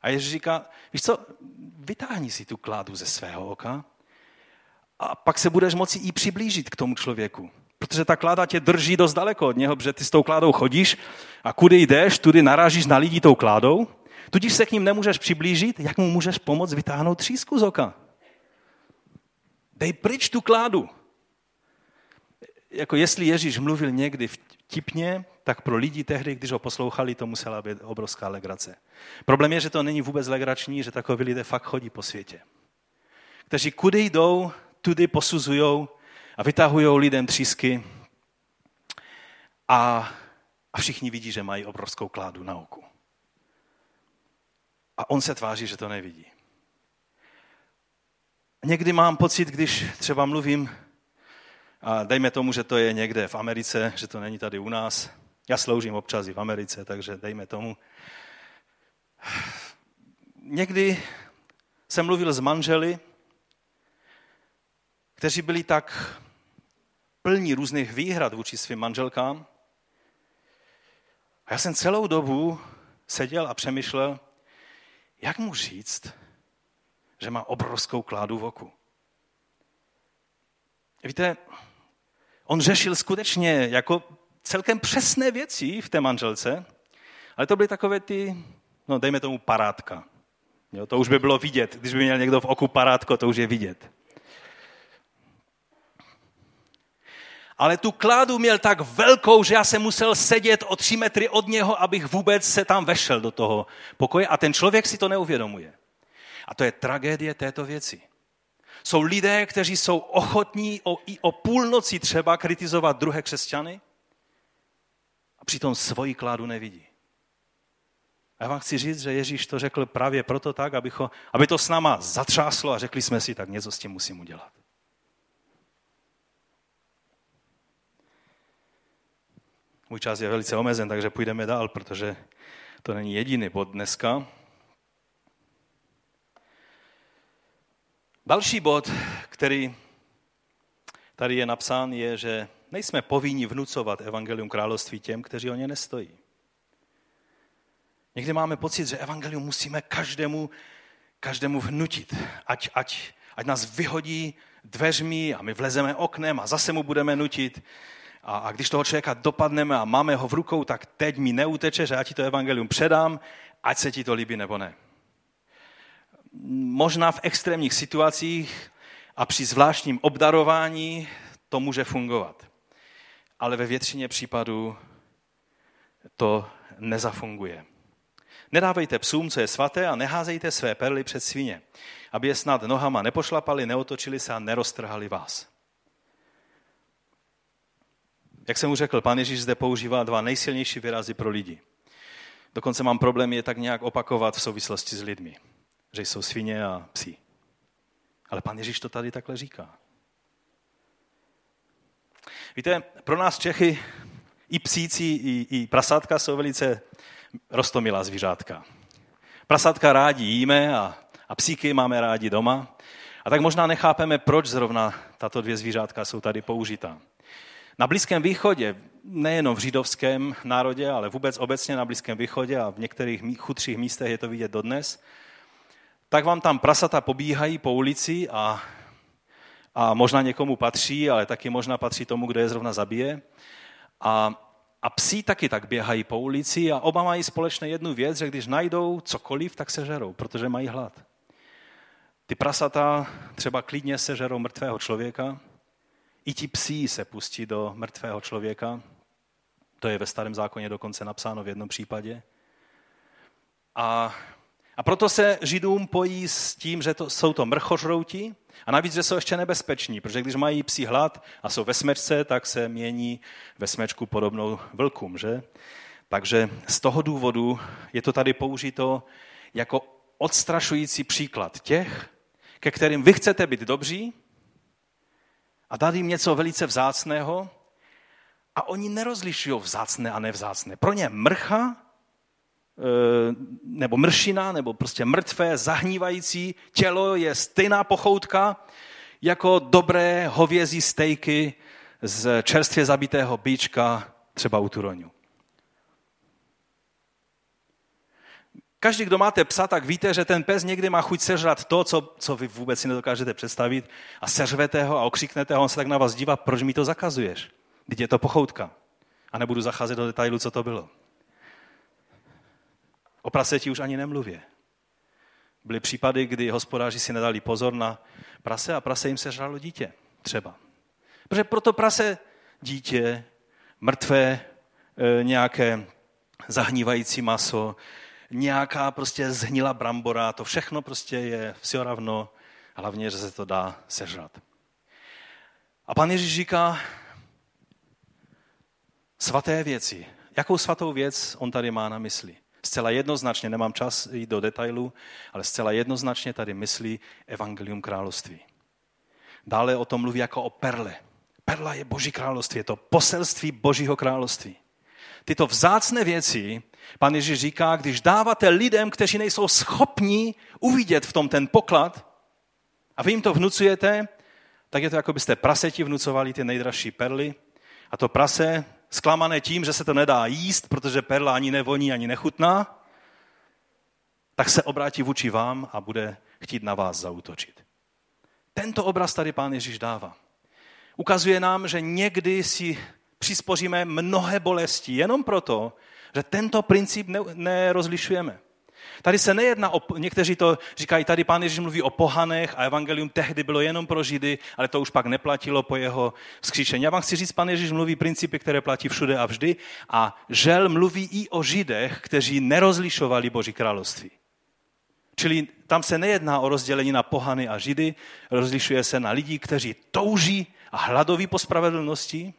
Speaker 1: A Ježíš říká, víš co, vytáhni si tu kládu ze svého oka a pak se budeš moci i přiblížit k tomu člověku. Protože ta kláda tě drží dost daleko od něho, protože ty s tou kládou chodíš a kudy jdeš, tudy narážíš na lidi tou kládou, tudíž se k ním nemůžeš přiblížit, jak mu můžeš pomoct vytáhnout třísku z oka? Dej pryč tu kládu jako jestli Ježíš mluvil někdy vtipně, tak pro lidi tehdy, když ho poslouchali, to musela být obrovská legrace. Problém je, že to není vůbec legrační, že takoví lidé fakt chodí po světě. Kteří kudy jdou, tudy posuzují a vytahují lidem třísky a, a všichni vidí, že mají obrovskou kládu na oku. A on se tváří, že to nevidí. Někdy mám pocit, když třeba mluvím a dejme tomu, že to je někde v Americe, že to není tady u nás. Já sloužím občas i v Americe, takže dejme tomu. Někdy jsem mluvil s manželi, kteří byli tak plní různých výhrad vůči svým manželkám. A já jsem celou dobu seděl a přemýšlel, jak mu říct, že má obrovskou kládu v oku. Víte, on řešil skutečně jako celkem přesné věci v té manželce, ale to byly takové ty, no dejme tomu parátka. Jo, to už by bylo vidět. Když by měl někdo v oku parátko, to už je vidět. Ale tu kládu měl tak velkou, že já jsem musel sedět o tři metry od něho, abych vůbec se tam vešel do toho pokoje. A ten člověk si to neuvědomuje. A to je tragédie této věci. Jsou lidé, kteří jsou ochotní o, i o půlnoci třeba kritizovat druhé křesťany a přitom svoji kládu nevidí. A já vám chci říct, že Ježíš to řekl právě proto tak, abycho, aby to s náma zatřáslo a řekli jsme si, tak něco s tím musím udělat. Můj čas je velice omezen, takže půjdeme dál, protože to není jediný bod dneska. Další bod, který tady je napsán, je, že nejsme povinni vnucovat evangelium království těm, kteří o ně nestojí. Někdy máme pocit, že evangelium musíme každému, každému vnutit, ať, ať, ať nás vyhodí dveřmi a my vlezeme oknem a zase mu budeme nutit. A, a když toho člověka dopadneme a máme ho v rukou, tak teď mi neuteče, že já ti to evangelium předám, ať se ti to líbí nebo ne možná v extrémních situacích a při zvláštním obdarování to může fungovat. Ale ve většině případů to nezafunguje. Nedávejte psům, co je svaté, a neházejte své perly před svině, aby je snad nohama nepošlapali, neotočili se a neroztrhali vás. Jak jsem už řekl, pan Ježíš zde používá dva nejsilnější výrazy pro lidi. Dokonce mám problém je tak nějak opakovat v souvislosti s lidmi, že jsou svině a psi. Ale pan Ježíš to tady takhle říká. Víte, pro nás Čechy i psíci, i, i prasátka jsou velice rostomilá zvířátka. Prasátka rádi jíme a, a psíky máme rádi doma. A tak možná nechápeme, proč zrovna tato dvě zvířátka jsou tady použitá. Na Blízkém východě, nejenom v židovském národě, ale vůbec obecně na Blízkém východě a v některých chudších místech je to vidět dodnes, tak vám tam prasata pobíhají po ulici a, a možná někomu patří, ale taky možná patří tomu, kdo je zrovna zabije. A, a psi taky tak běhají po ulici a oba mají společně jednu věc, že když najdou cokoliv, tak se žerou, protože mají hlad. Ty prasata třeba klidně sežerou mrtvého člověka, i ti psí se pustí do mrtvého člověka. To je ve starém zákoně dokonce napsáno v jednom případě. A, a proto se Židům pojí s tím, že to, jsou to mrchožrouti a navíc, že jsou ještě nebezpeční, protože když mají psí hlad a jsou ve smečce, tak se mění ve smečku podobnou vlkům. Že? Takže z toho důvodu je to tady použito jako odstrašující příklad těch, ke kterým vy chcete být dobří, a dát jim něco velice vzácného a oni nerozlišují vzácné a nevzácné. Pro ně mrcha, e, nebo mršina, nebo prostě mrtvé, zahnívající tělo je stejná pochoutka jako dobré hovězí stejky z čerstvě zabitého bíčka třeba u Turoňu. Každý, kdo máte psa, tak víte, že ten pes někdy má chuť sežrat to, co, co vy vůbec si nedokážete představit a seřvete ho a okřiknete ho, on se tak na vás dívá, proč mi to zakazuješ? Teď je to pochoutka. A nebudu zacházet do detailu, co to bylo. O praseti už ani nemluvě. Byly případy, kdy hospodáři si nedali pozor na prase a prase jim sežralo dítě. Třeba. Protože proto prase dítě, mrtvé, e, nějaké zahnívající maso, nějaká prostě zhnila brambora, to všechno prostě je vše ravno, hlavně, že se to dá sežrat. A pan Ježíš říká, svaté věci. Jakou svatou věc on tady má na mysli? Zcela jednoznačně, nemám čas jít do detailu, ale zcela jednoznačně tady myslí Evangelium království. Dále o tom mluví jako o perle. Perla je Boží království, je to poselství Božího království. Tyto vzácné věci Pan Ježíš říká, když dáváte lidem, kteří nejsou schopni uvidět v tom ten poklad a vy jim to vnucujete, tak je to jako byste praseti vnucovali ty nejdražší perly a to prase, zklamané tím, že se to nedá jíst, protože perla ani nevoní, ani nechutná, tak se obrátí vůči vám a bude chtít na vás zautočit. Tento obraz tady pán Ježíš dává. Ukazuje nám, že někdy si přispoříme mnohé bolesti jenom proto, že tento princip ne, nerozlišujeme. Tady se nejedná o, někteří to říkají, tady pán Ježíš mluví o pohanech a evangelium tehdy bylo jenom pro Židy, ale to už pak neplatilo po jeho vzkříšení. Já vám chci říct, pán Ježíš mluví principy, které platí všude a vždy a žel mluví i o Židech, kteří nerozlišovali Boží království. Čili tam se nejedná o rozdělení na pohany a Židy, rozlišuje se na lidi, kteří touží a hladoví po spravedlnosti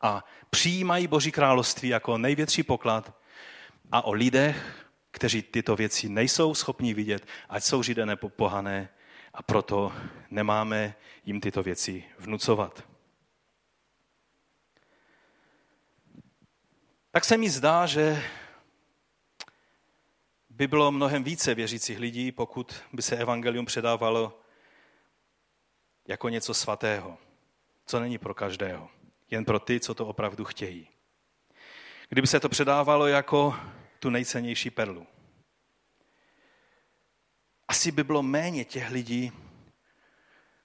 Speaker 1: a přijímají Boží království jako největší poklad a o lidech, kteří tyto věci nejsou schopni vidět, ať jsou židé nebo pohané a proto nemáme jim tyto věci vnucovat. Tak se mi zdá, že by bylo mnohem více věřících lidí, pokud by se evangelium předávalo jako něco svatého, co není pro každého jen pro ty, co to opravdu chtějí. Kdyby se to předávalo jako tu nejcennější perlu. Asi by bylo méně těch lidí,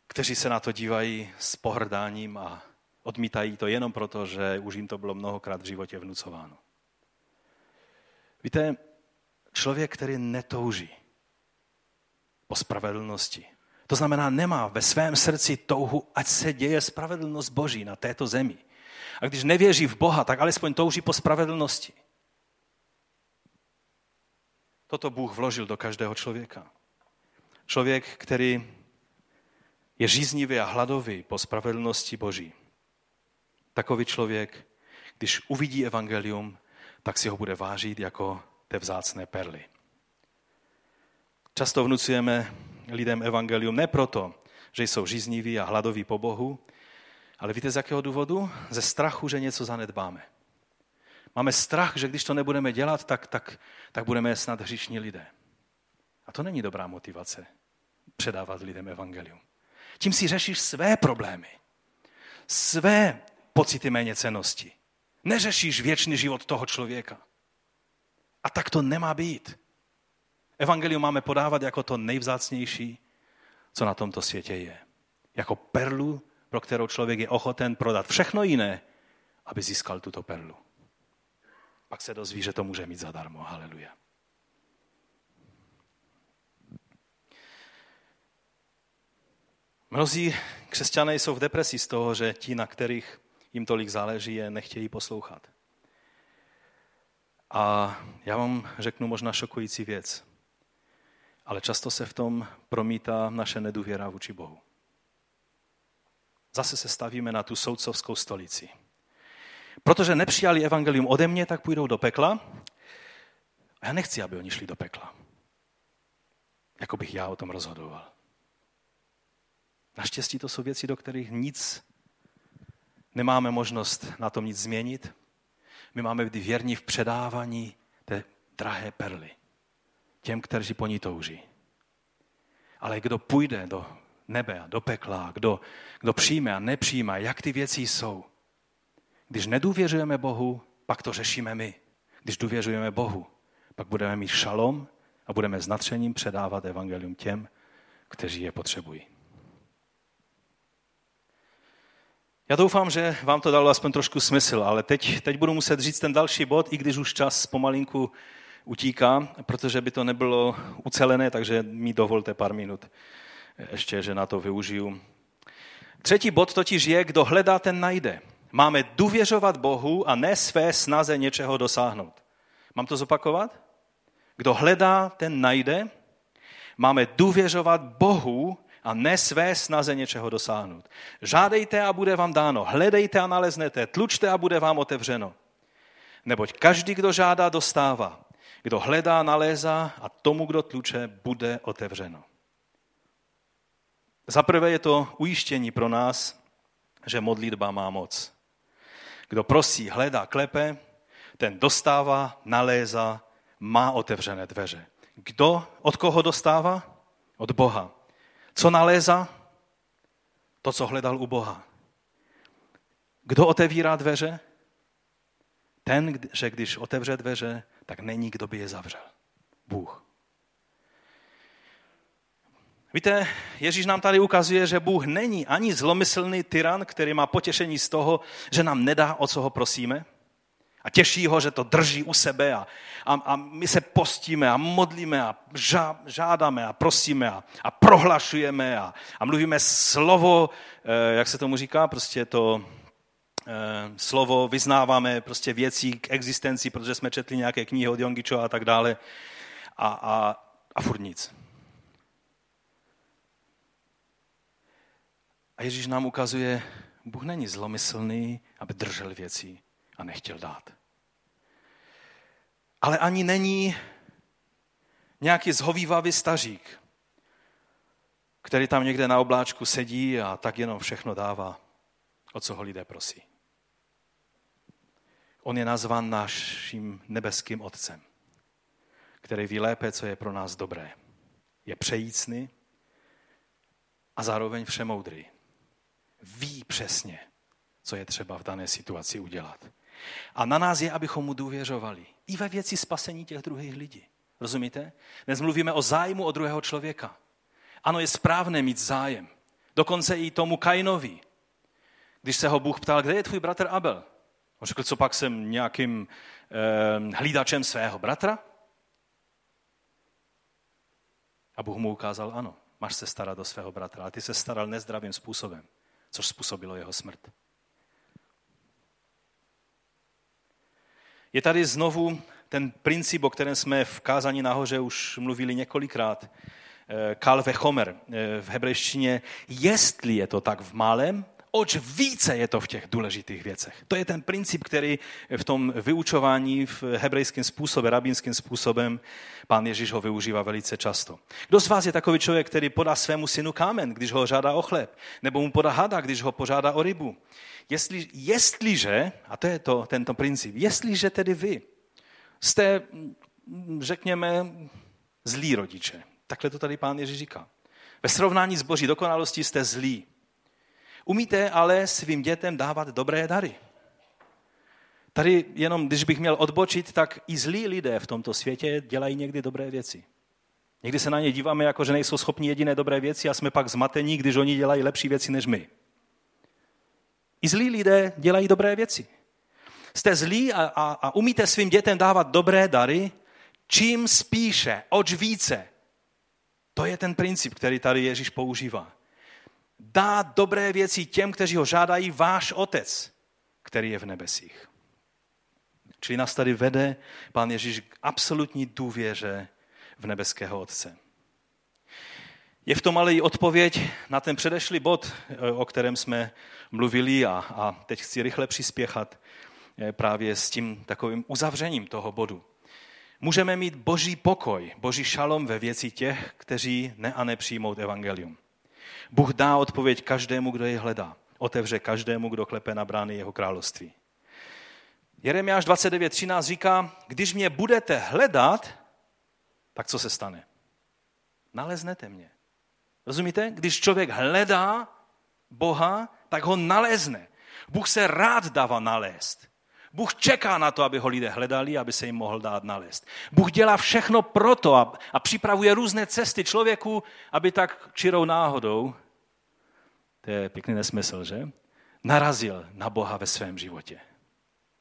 Speaker 1: kteří se na to dívají s pohrdáním a odmítají to jenom proto, že už jim to bylo mnohokrát v životě vnucováno. Víte, člověk, který netouží po spravedlnosti. To znamená, nemá ve svém srdci touhu, ať se děje spravedlnost Boží na této zemi. A když nevěří v Boha, tak alespoň touží po spravedlnosti. Toto Bůh vložil do každého člověka. Člověk, který je žíznivý a hladový po spravedlnosti Boží. Takový člověk, když uvidí evangelium, tak si ho bude vážit jako té vzácné perly. Často vnucujeme lidem evangelium ne proto, že jsou žízniví a hladoví po Bohu, ale víte z jakého důvodu? Ze strachu, že něco zanedbáme. Máme strach, že když to nebudeme dělat, tak, tak, tak budeme snad hříšní lidé. A to není dobrá motivace předávat lidem evangelium. Tím si řešíš své problémy, své pocity méněcenosti. Neřešíš věčný život toho člověka. A tak to nemá být. Evangelium máme podávat jako to nejvzácnější, co na tomto světě je. Jako perlu, pro kterou člověk je ochoten prodat všechno jiné, aby získal tuto perlu. Pak se dozví, že to může mít zadarmo. Haleluja. Mnozí křesťané jsou v depresi z toho, že ti, na kterých jim tolik záleží, je nechtějí poslouchat. A já vám řeknu možná šokující věc, ale často se v tom promítá naše nedůvěra vůči Bohu. Zase se stavíme na tu soudcovskou stolici. Protože nepřijali evangelium ode mě, tak půjdou do pekla. A já nechci, aby oni šli do pekla. Jako bych já o tom rozhodoval. Naštěstí to jsou věci, do kterých nic nemáme možnost na tom nic změnit. My máme být věrní v předávání té drahé perly těm, kteří po ní touží. Ale kdo půjde do nebe a do pekla, kdo, kdo přijme a nepřijme, jak ty věci jsou. Když nedůvěřujeme Bohu, pak to řešíme my. Když důvěřujeme Bohu, pak budeme mít šalom a budeme s natřením předávat evangelium těm, kteří je potřebují. Já doufám, že vám to dalo aspoň trošku smysl, ale teď, teď budu muset říct ten další bod, i když už čas pomalinku utíká, protože by to nebylo ucelené, takže mi dovolte pár minut ještě, že na to využiju. Třetí bod totiž je, kdo hledá, ten najde. Máme důvěřovat Bohu a ne své snaze něčeho dosáhnout. Mám to zopakovat? Kdo hledá, ten najde. Máme důvěřovat Bohu a ne své snaze něčeho dosáhnout. Žádejte a bude vám dáno, hledejte a naleznete, tlučte a bude vám otevřeno. Neboť každý, kdo žádá, dostává. Kdo hledá, nalézá a tomu, kdo tluče, bude otevřeno. Za prvé je to ujištění pro nás, že modlitba má moc. Kdo prosí, hledá, klepe, ten dostává, nalézá, má otevřené dveře. Kdo od koho dostává? Od Boha. Co nalézá? To, co hledal u Boha. Kdo otevírá dveře? Ten, že když otevře dveře, tak není, kdo by je zavřel. Bůh. Víte, Ježíš nám tady ukazuje, že Bůh není ani zlomyslný tyran, který má potěšení z toho, že nám nedá, o co ho prosíme. A těší ho, že to drží u sebe a, a, a my se postíme a modlíme a žá, žádáme a prosíme a, a prohlašujeme a, a mluvíme slovo, eh, jak se tomu říká, prostě to slovo vyznáváme prostě věcí k existenci, protože jsme četli nějaké knihy od Jongičo a tak dále a, a, a furt nic. A Ježíš nám ukazuje, Bůh není zlomyslný, aby držel věcí a nechtěl dát. Ale ani není nějaký zhovývavý stařík, který tam někde na obláčku sedí a tak jenom všechno dává, o co ho lidé prosí. On je nazvan naším nebeským Otcem, který ví lépe, co je pro nás dobré. Je přejícný a zároveň všemoudrý. Ví přesně, co je třeba v dané situaci udělat. A na nás je, abychom mu důvěřovali. I ve věci spasení těch druhých lidí. Rozumíte? Dnes mluvíme o zájmu o druhého člověka. Ano, je správné mít zájem. Dokonce i tomu Kainovi. Když se ho Bůh ptal, kde je tvůj bratr Abel? On řekl, co pak jsem nějakým eh, hlídačem svého bratra? A Bůh mu ukázal, ano, máš se starat o svého bratra, ale ty se staral nezdravým způsobem, což způsobilo jeho smrt. Je tady znovu ten princip, o kterém jsme v kázání nahoře už mluvili několikrát. Eh, Kal Vechomer eh, v hebrejštině, jestli je to tak v malém, oč více je to v těch důležitých věcech. To je ten princip, který v tom vyučování v hebrejském způsobem, rabínským způsobem, pán Ježíš ho využívá velice často. Kdo z vás je takový člověk, který podá svému synu kámen, když ho žádá o chléb? Nebo mu podá hada, když ho požádá o rybu? Jestli, jestliže, a to je to, tento princip, jestliže tedy vy jste, řekněme, zlí rodiče, takhle to tady pán Ježíš říká. Ve srovnání s boží dokonalostí jste zlí. Umíte ale svým dětem dávat dobré dary. Tady jenom, když bych měl odbočit, tak i zlí lidé v tomto světě dělají někdy dobré věci. Někdy se na ně díváme, jako že nejsou schopni jediné dobré věci a jsme pak zmatení, když oni dělají lepší věci než my. I zlí lidé dělají dobré věci. Jste zlí a, a, a umíte svým dětem dávat dobré dary, čím spíše, oč více. To je ten princip, který tady Ježíš používá dát dobré věci těm, kteří ho žádají, váš otec, který je v nebesích. Čili nás tady vede pán Ježíš k absolutní důvěře v nebeského Otce. Je v tom ale i odpověď na ten předešlý bod, o kterém jsme mluvili a, a teď chci rychle přispěchat eh, právě s tím takovým uzavřením toho bodu. Můžeme mít boží pokoj, boží šalom ve věci těch, kteří ne a nepřijmou evangelium. Bůh dá odpověď každému, kdo je hledá. Otevře každému, kdo klepe na brány jeho království. Jeremiáš 29.13 říká, když mě budete hledat, tak co se stane? Naleznete mě. Rozumíte? Když člověk hledá Boha, tak ho nalezne. Bůh se rád dává nalézt. Bůh čeká na to, aby ho lidé hledali, aby se jim mohl dát nalézt. Bůh dělá všechno proto a, a připravuje různé cesty člověku, aby tak čirou náhodou, to je pěkný nesmysl, že? Narazil na Boha ve svém životě.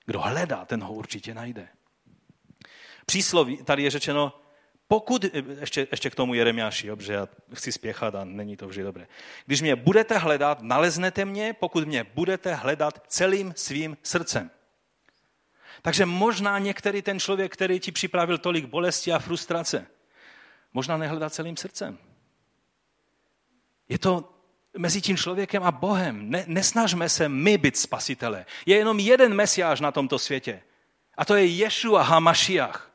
Speaker 1: Kdo hledá, ten ho určitě najde. Přísloví, tady je řečeno, pokud, ještě, ještě k tomu Jeremiáši, dobře, já chci spěchat a není to vždy dobré. Když mě budete hledat, naleznete mě, pokud mě budete hledat celým svým srdcem. Takže možná některý ten člověk, který ti připravil tolik bolesti a frustrace, možná nehledá celým srdcem. Je to mezi tím člověkem a Bohem. Ne, nesnažme se my být spasitele. Je jenom jeden mesiáš na tomto světě. A to je Ješua Hamašiach.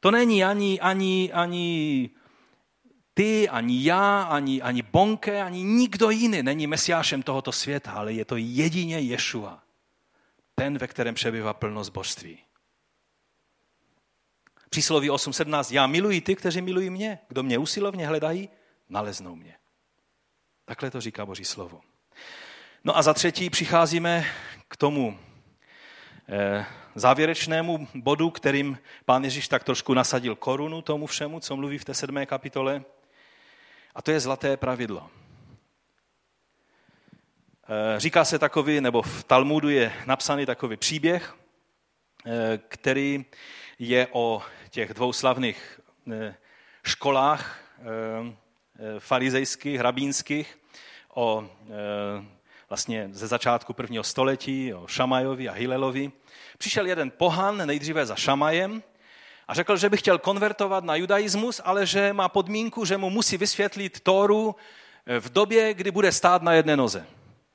Speaker 1: To není ani, ani, ani ty, ani já, ani, ani Bonke, ani nikdo jiný není mesiášem tohoto světa, ale je to jedině Ješua ten, ve kterém přebývá plnost božství. Přísloví 8.17. Já miluji ty, kteří milují mě. Kdo mě usilovně hledají, naleznou mě. Takhle to říká Boží slovo. No a za třetí přicházíme k tomu eh, závěrečnému bodu, kterým pán Ježíš tak trošku nasadil korunu tomu všemu, co mluví v té sedmé kapitole. A to je zlaté pravidlo. Eh, říká se takový, nebo v Talmudu je napsaný takový příběh, eh, který je o těch dvou slavných eh, školách farizejských, rabínských, o vlastně ze začátku prvního století, o Šamajovi a Hilelovi. Přišel jeden pohan nejdříve za Šamajem a řekl, že by chtěl konvertovat na judaismus, ale že má podmínku, že mu musí vysvětlit Tóru v době, kdy bude stát na jedné noze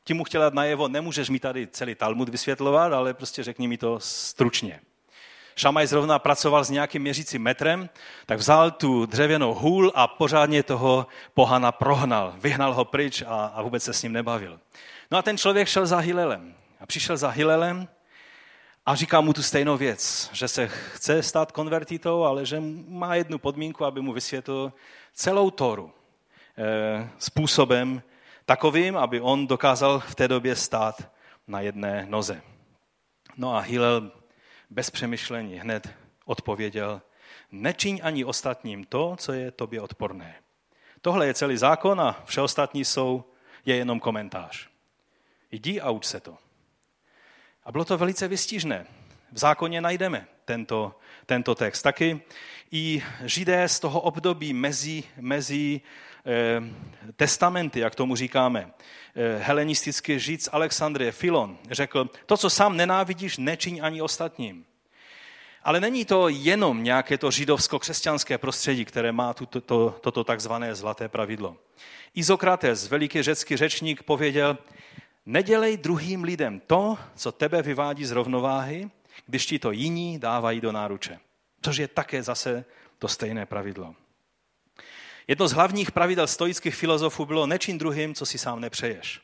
Speaker 1: tím mu chtěla dát najevo, nemůžeš mi tady celý Talmud vysvětlovat, ale prostě řekni mi to stručně. Šamaj zrovna pracoval s nějakým měřícím metrem, tak vzal tu dřevěnou hůl a pořádně toho pohana prohnal. Vyhnal ho pryč a, a vůbec se s ním nebavil. No a ten člověk šel za Hilelem. A přišel za Hilelem a říká mu tu stejnou věc, že se chce stát konvertitou, ale že má jednu podmínku, aby mu vysvětlil celou Toru e, způsobem, takovým, aby on dokázal v té době stát na jedné noze. No a Hillel bez přemýšlení hned odpověděl, nečiň ani ostatním to, co je tobě odporné. Tohle je celý zákon a vše ostatní jsou, je jenom komentář. Jdi a uč se to. A bylo to velice vystižné. V zákoně najdeme. Tento, tento text. Taky i židé z toho období mezi, mezi eh, testamenty, jak tomu říkáme, eh, helenistický žid z Alexandrie, Filon, řekl, to, co sám nenávidíš, nečiň ani ostatním. Ale není to jenom nějaké to židovsko-křesťanské prostředí, které má tuto, to, toto takzvané zlaté pravidlo. Izokrates, veliký řecký řečník, pověděl, nedělej druhým lidem to, co tebe vyvádí z rovnováhy, když ti to jiní dávají do náruče. Což je také zase to stejné pravidlo. Jedno z hlavních pravidel stoických filozofů bylo nečin druhým, co si sám nepřeješ.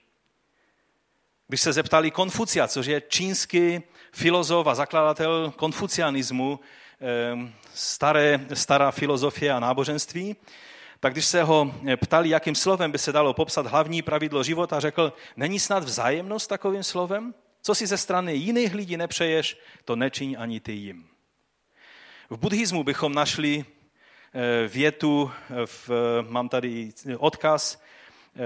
Speaker 1: Když se zeptali Konfucia, což je čínský filozof a zakladatel konfucianismu, ehm, staré, stará filozofie a náboženství, tak když se ho ptali, jakým slovem by se dalo popsat hlavní pravidlo života, řekl, není snad vzájemnost takovým slovem? Co si ze strany jiných lidí nepřeješ, to nečiň ani ty jim. V buddhismu bychom našli eh, větu, v, mám tady odkaz, eh,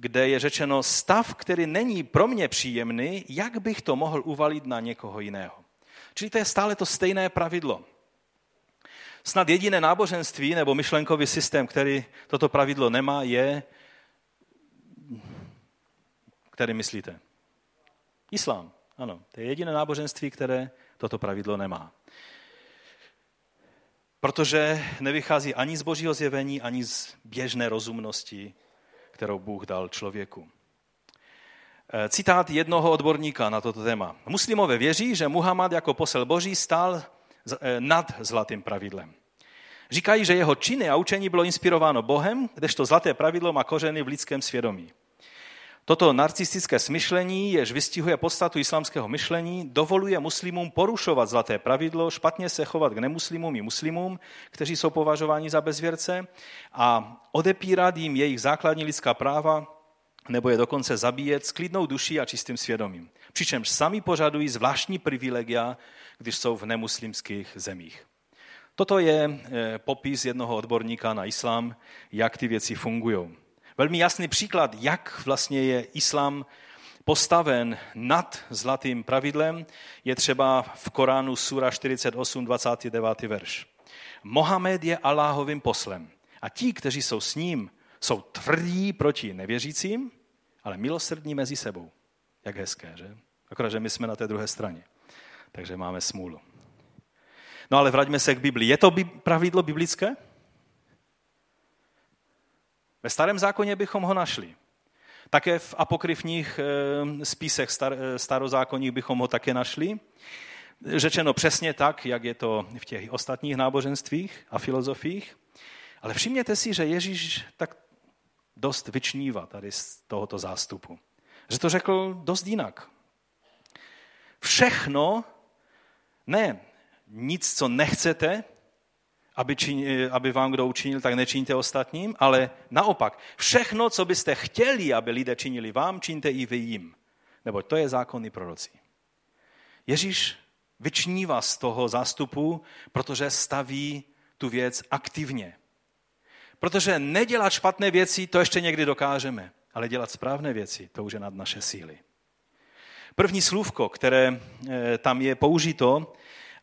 Speaker 1: kde je řečeno stav, který není pro mě příjemný, jak bych to mohl uvalit na někoho jiného. Čili to je stále to stejné pravidlo. Snad jediné náboženství nebo myšlenkový systém, který toto pravidlo nemá, je, který myslíte? Islám. Ano, to je jediné náboženství, které toto pravidlo nemá. Protože nevychází ani z božího zjevení, ani z běžné rozumnosti kterou Bůh dal člověku. Eh, citát jednoho odborníka na toto téma. Muslimové věří, že Muhammad jako posel boží stál eh, nad zlatým pravidlem. Říkají, že jeho činy a učení bylo inspirováno Bohem, kdežto zlaté pravidlo má kořeny v lidském svědomí. Toto narcistické smyšlení, jež vystihuje podstatu islámského myšlení, dovoluje muslimům porušovat zlaté pravidlo, špatně se chovat k nemuslimům i muslimům, kteří jsou považováni za bezvěrce a odepírat jim jejich základní lidská práva nebo je dokonce zabíjet s klidnou duší a čistým svědomím. Přičemž sami požadují zvláštní privilegia, když jsou v nemuslimských zemích. Toto je eh, popis jednoho odborníka na islám, jak ty věci fungují. Velmi jasný příklad, jak vlastně je islám postaven nad zlatým pravidlem, je třeba v Koránu Sura 48, 29. verš. Mohamed je Aláhovým poslem a ti, kteří jsou s ním, jsou tvrdí proti nevěřícím, ale milosrdní mezi sebou. Jak hezké, že? Akorát, že my jsme na té druhé straně. Takže máme smůlu. No ale vraťme se k Bibli. Je to pravidlo biblické? Ve starém zákoně bychom ho našli. Také v apokryfních eh, spísech star, eh, starozákonních bychom ho také našli. Řečeno přesně tak, jak je to v těch ostatních náboženstvích a filozofiích. Ale všimněte si, že Ježíš tak dost vyčnívá tady z tohoto zástupu. Že to řekl dost jinak. Všechno, ne nic, co nechcete, aby, čini, aby vám kdo učinil, tak nečiňte ostatním, ale naopak, všechno, co byste chtěli, aby lidé činili vám, čiňte i vy jim. Nebo to je zákon proroci. Ježíš vyčnívá z toho zástupu, protože staví tu věc aktivně. Protože nedělat špatné věci, to ještě někdy dokážeme, ale dělat správné věci, to už je nad naše síly. První slůvko, které eh, tam je použito,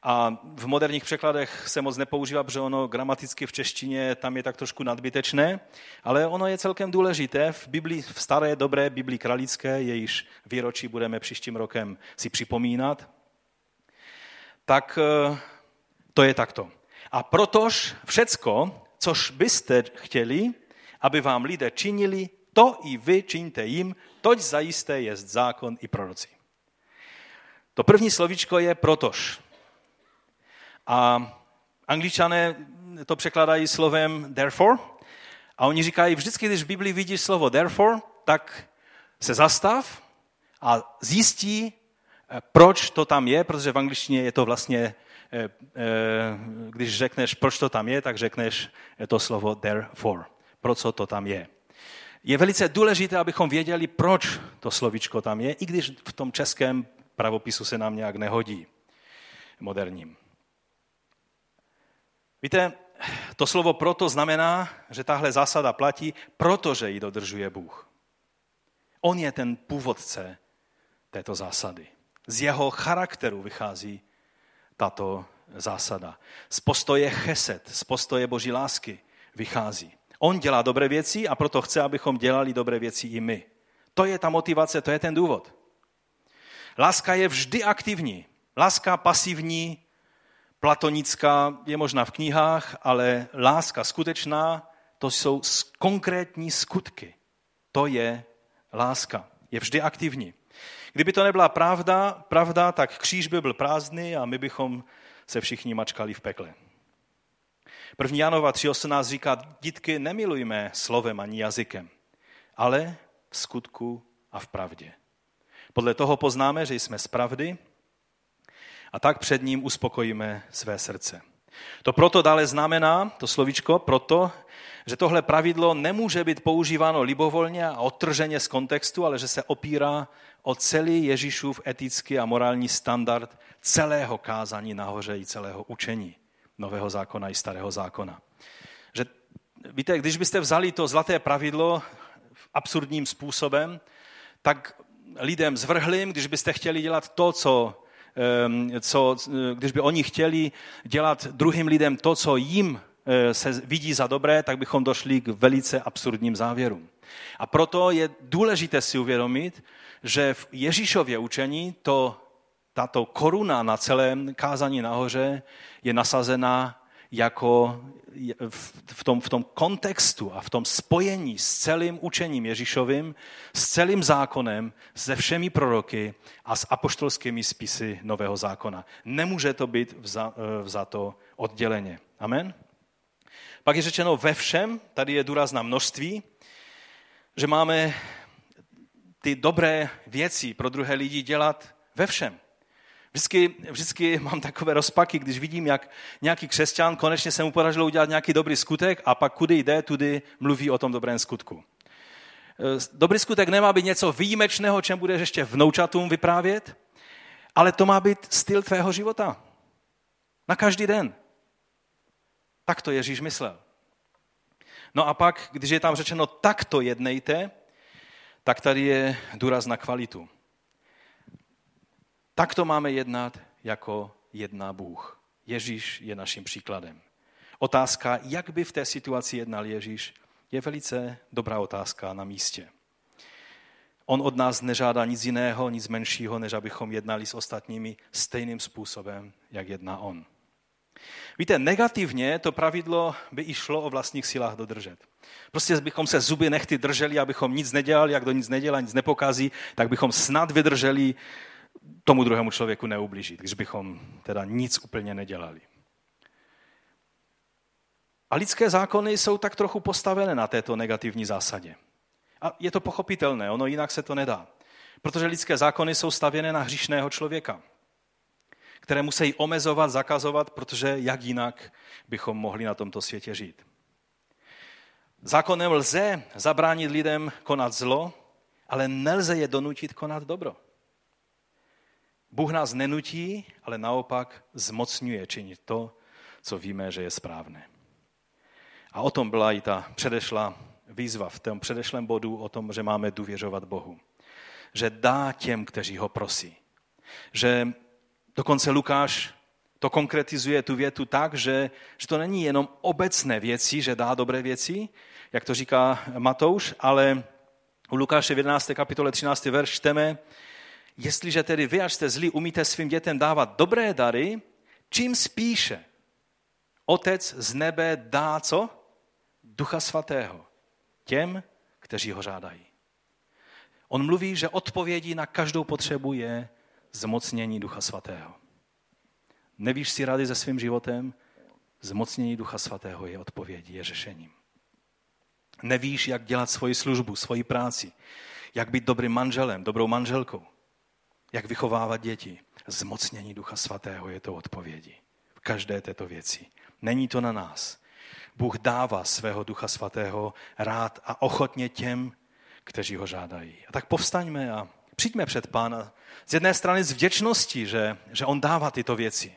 Speaker 1: a v moderních překladech se moc nepoužívá, protože ono gramaticky v češtině tam je tak trošku nadbytečné, ale ono je celkem důležité. V, Biblii, v staré, dobré Biblii kralické, jejíž výročí budeme příštím rokem si připomínat, tak eh, to je takto. A protož všecko, což byste chtěli, aby vám lidé činili, to i vy čiňte jim, toť zajisté je zákon i proroci. To první slovíčko je protož. A angličané to překládají slovem therefore. A oni říkají, vždycky, když v Biblii vidíš slovo therefore, tak se zastav a zjistí, eh, proč to tam je, protože v angličtině je to vlastně, eh, eh, když řekneš, proč to tam je, tak řekneš to slovo therefore. Proč to tam je. Je velice důležité, abychom věděli, proč to slovíčko tam je, i když v tom českém pravopisu se nám nějak nehodí moderním. Víte, to slovo proto znamená, že tahle zásada platí, protože ji dodržuje Bůh. On je ten původce této zásady. Z jeho charakteru vychází tato zásada. Z postoje cheset, z postoje boží lásky vychází. On dělá dobré věci a proto chce, abychom dělali dobré věci i my. To je ta motivace, to je ten důvod. Láska je vždy aktivní. Láska pasivní, platonická je možná v knihách, ale láska skutečná, to jsou konkrétní skutky. To je láska. Je vždy aktivní. Kdyby to nebyla pravda, pravda, tak kříž by byl prázdný a my bychom se všichni mačkali v pekle. 1. Janova 3.18 říká, dítky, nemilujme slovem ani jazykem, ale v skutku a v pravdě. Podle toho poznáme, že jsme z pravdy a tak před ním uspokojíme své srdce. To proto dále znamená, to slovíčko, proto, že tohle pravidlo nemůže být používáno libovolně a odtrženě z kontextu, ale že se opírá o celý Ježíšův etický a morální standard celého kázání nahoře i celého učení Nového zákona i Starého zákona. Že, víte, když byste vzali to zlaté pravidlo absurdním způsobem, tak lidem zvrhlým, když byste chtěli dělat to, co, co, když by oni chtěli dělat druhým lidem to, co jim e, se vidí za dobré, tak bychom došli k velice absurdním závěrům. A proto je důležité si uvědomit, že v Ježíšově učení to, tato koruna na celém kázání nahoře je nasazena jako v tom, v tom kontextu a v tom spojení s celým učením Ježíšovým, s celým zákonem, se všemi proroky a s apoštolskými spisy Nového zákona. Nemůže to být vzato odděleně. Amen? Pak je řečeno ve všem, tady je důraz na množství, že máme ty dobré věci pro druhé lidi dělat ve všem. Vždycky, vždycky mám takové rozpaky, když vidím, jak nějaký křesťan konečně se mu podařilo udělat nějaký dobrý skutek a pak kudy jde, tudy mluví o tom dobrém skutku. E, dobrý skutek nemá být něco výjimečného, čem budeš ještě vnoučatům vyprávět, ale to má být styl tvého života. Na každý den. Tak to Ježíš myslel. No a pak, když je tam řečeno takto jednejte, tak tady je důraz na kvalitu. Tak to máme jednat, jako jedná Bůh. Ježíš je naším příkladem. Otázka, jak by v té situaci jednal Ježíš, je velice dobrá otázka na místě. On od nás nežádá nic jiného, nic menšího, než abychom jednali s ostatními stejným způsobem, jak jedná on. Víte, negativně to pravidlo by i šlo o vlastních silách dodržet. Prostě bychom se zuby nechty drželi, abychom nic nedělali, jak do nic nedělá, nic nepokazí, tak bychom snad vydrželi tomu druhému člověku neublížit, když bychom teda nic úplně nedělali. A lidské zákony jsou tak trochu postavené na této negativní zásadě. A je to pochopitelné, ono jinak se to nedá. Protože lidské zákony jsou stavěné na hříšného člověka, které musí omezovat, zakazovat, protože jak jinak bychom mohli na tomto světě žít. Zákonem lze zabránit lidem konat zlo, ale nelze je donutit konat dobro. Bůh nás nenutí, ale naopak zmocňuje činit to, co víme, že je správné. A o tom byla i ta předešla výzva v tom předešlém bodu o tom, že máme důvěřovat Bohu. Že dá těm, kteří ho prosí. Že dokonce Lukáš to konkretizuje tu větu tak, že, že to není jenom obecné věci, že dá dobré věci, jak to říká Matouš, ale u Lukáše v 11. kapitole 13. verš čteme, jestliže tedy vy, až jste zlí, umíte svým dětem dávat dobré dary, čím spíše Otec z nebe dá co? Ducha svatého těm, kteří ho žádají. On mluví, že odpovědí na každou potřebu je zmocnění Ducha Svatého. Nevíš si rady se svým životem? Zmocnění Ducha Svatého je odpovědí, je řešením. Nevíš, jak dělat svoji službu, svoji práci, jak být dobrým manželem, dobrou manželkou, jak vychovávat děti. Zmocnění Ducha Svatého je to odpovědí v každé této věci. Není to na nás. Bůh dává svého Ducha Svatého rád a ochotně těm, kteří ho žádají. A tak povstaňme a přijďme před Pána z jedné strany s vděčností, že, že On dává tyto věci.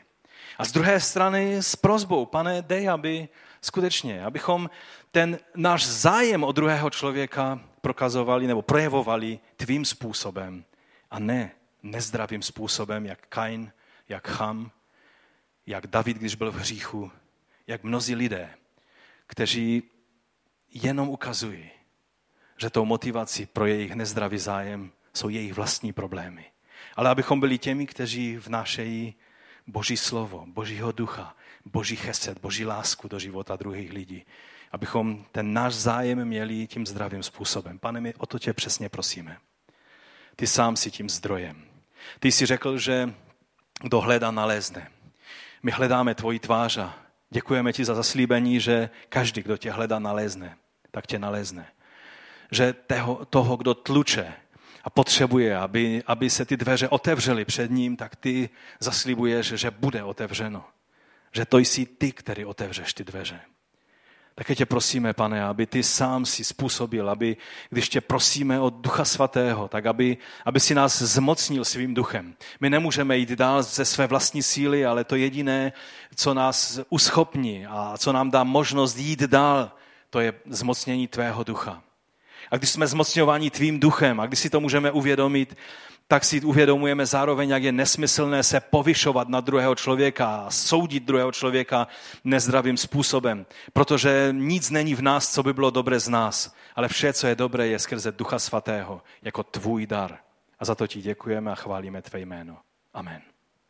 Speaker 1: A z druhé strany s prozbou, pane, dej, aby skutečně, abychom ten náš zájem o druhého člověka prokazovali nebo projevovali tvým způsobem a ne nezdravým způsobem, jak Kain, jak Cham, jak David, když byl v hříchu, jak mnozí lidé, kteří jenom ukazují, že tou motivací pro jejich nezdravý zájem jsou jejich vlastní problémy. Ale abychom byli těmi, kteří vnášejí Boží slovo, Božího ducha, Boží chesed, Boží lásku do života druhých lidí. Abychom ten náš zájem měli tím zdravým způsobem. Pane, my o to tě přesně prosíme. Ty sám si tím zdrojem. Ty jsi řekl, že kdo hledá, nalézne. My hledáme tvoji tvář a děkujeme ti za zaslíbení, že každý, kdo tě hledá, nalézne, tak tě nalézne. Že toho, toho kdo tluče a potřebuje, aby, aby se ty dveře otevřely před ním, tak ty zaslibuješ, že bude otevřeno. Že to jsi ty, který otevřeš ty dveře. Také tě prosíme, pane, aby ty sám si způsobil, aby, když tě prosíme od Ducha Svatého, tak aby, aby si nás zmocnil svým duchem. My nemůžeme jít dál ze své vlastní síly, ale to jediné, co nás uschopní a co nám dá možnost jít dál, to je zmocnění tvého ducha. A když jsme zmocňováni tvým duchem a když si to můžeme uvědomit, tak si uvědomujeme zároveň, jak je nesmyslné se povyšovat na druhého člověka a soudit druhého člověka nezdravým způsobem. Protože nic není v nás, co by bylo dobré z nás, ale vše, co je dobré, je skrze Ducha Svatého, jako tvůj dar. A za to ti děkujeme a chválíme tvé jméno. Amen.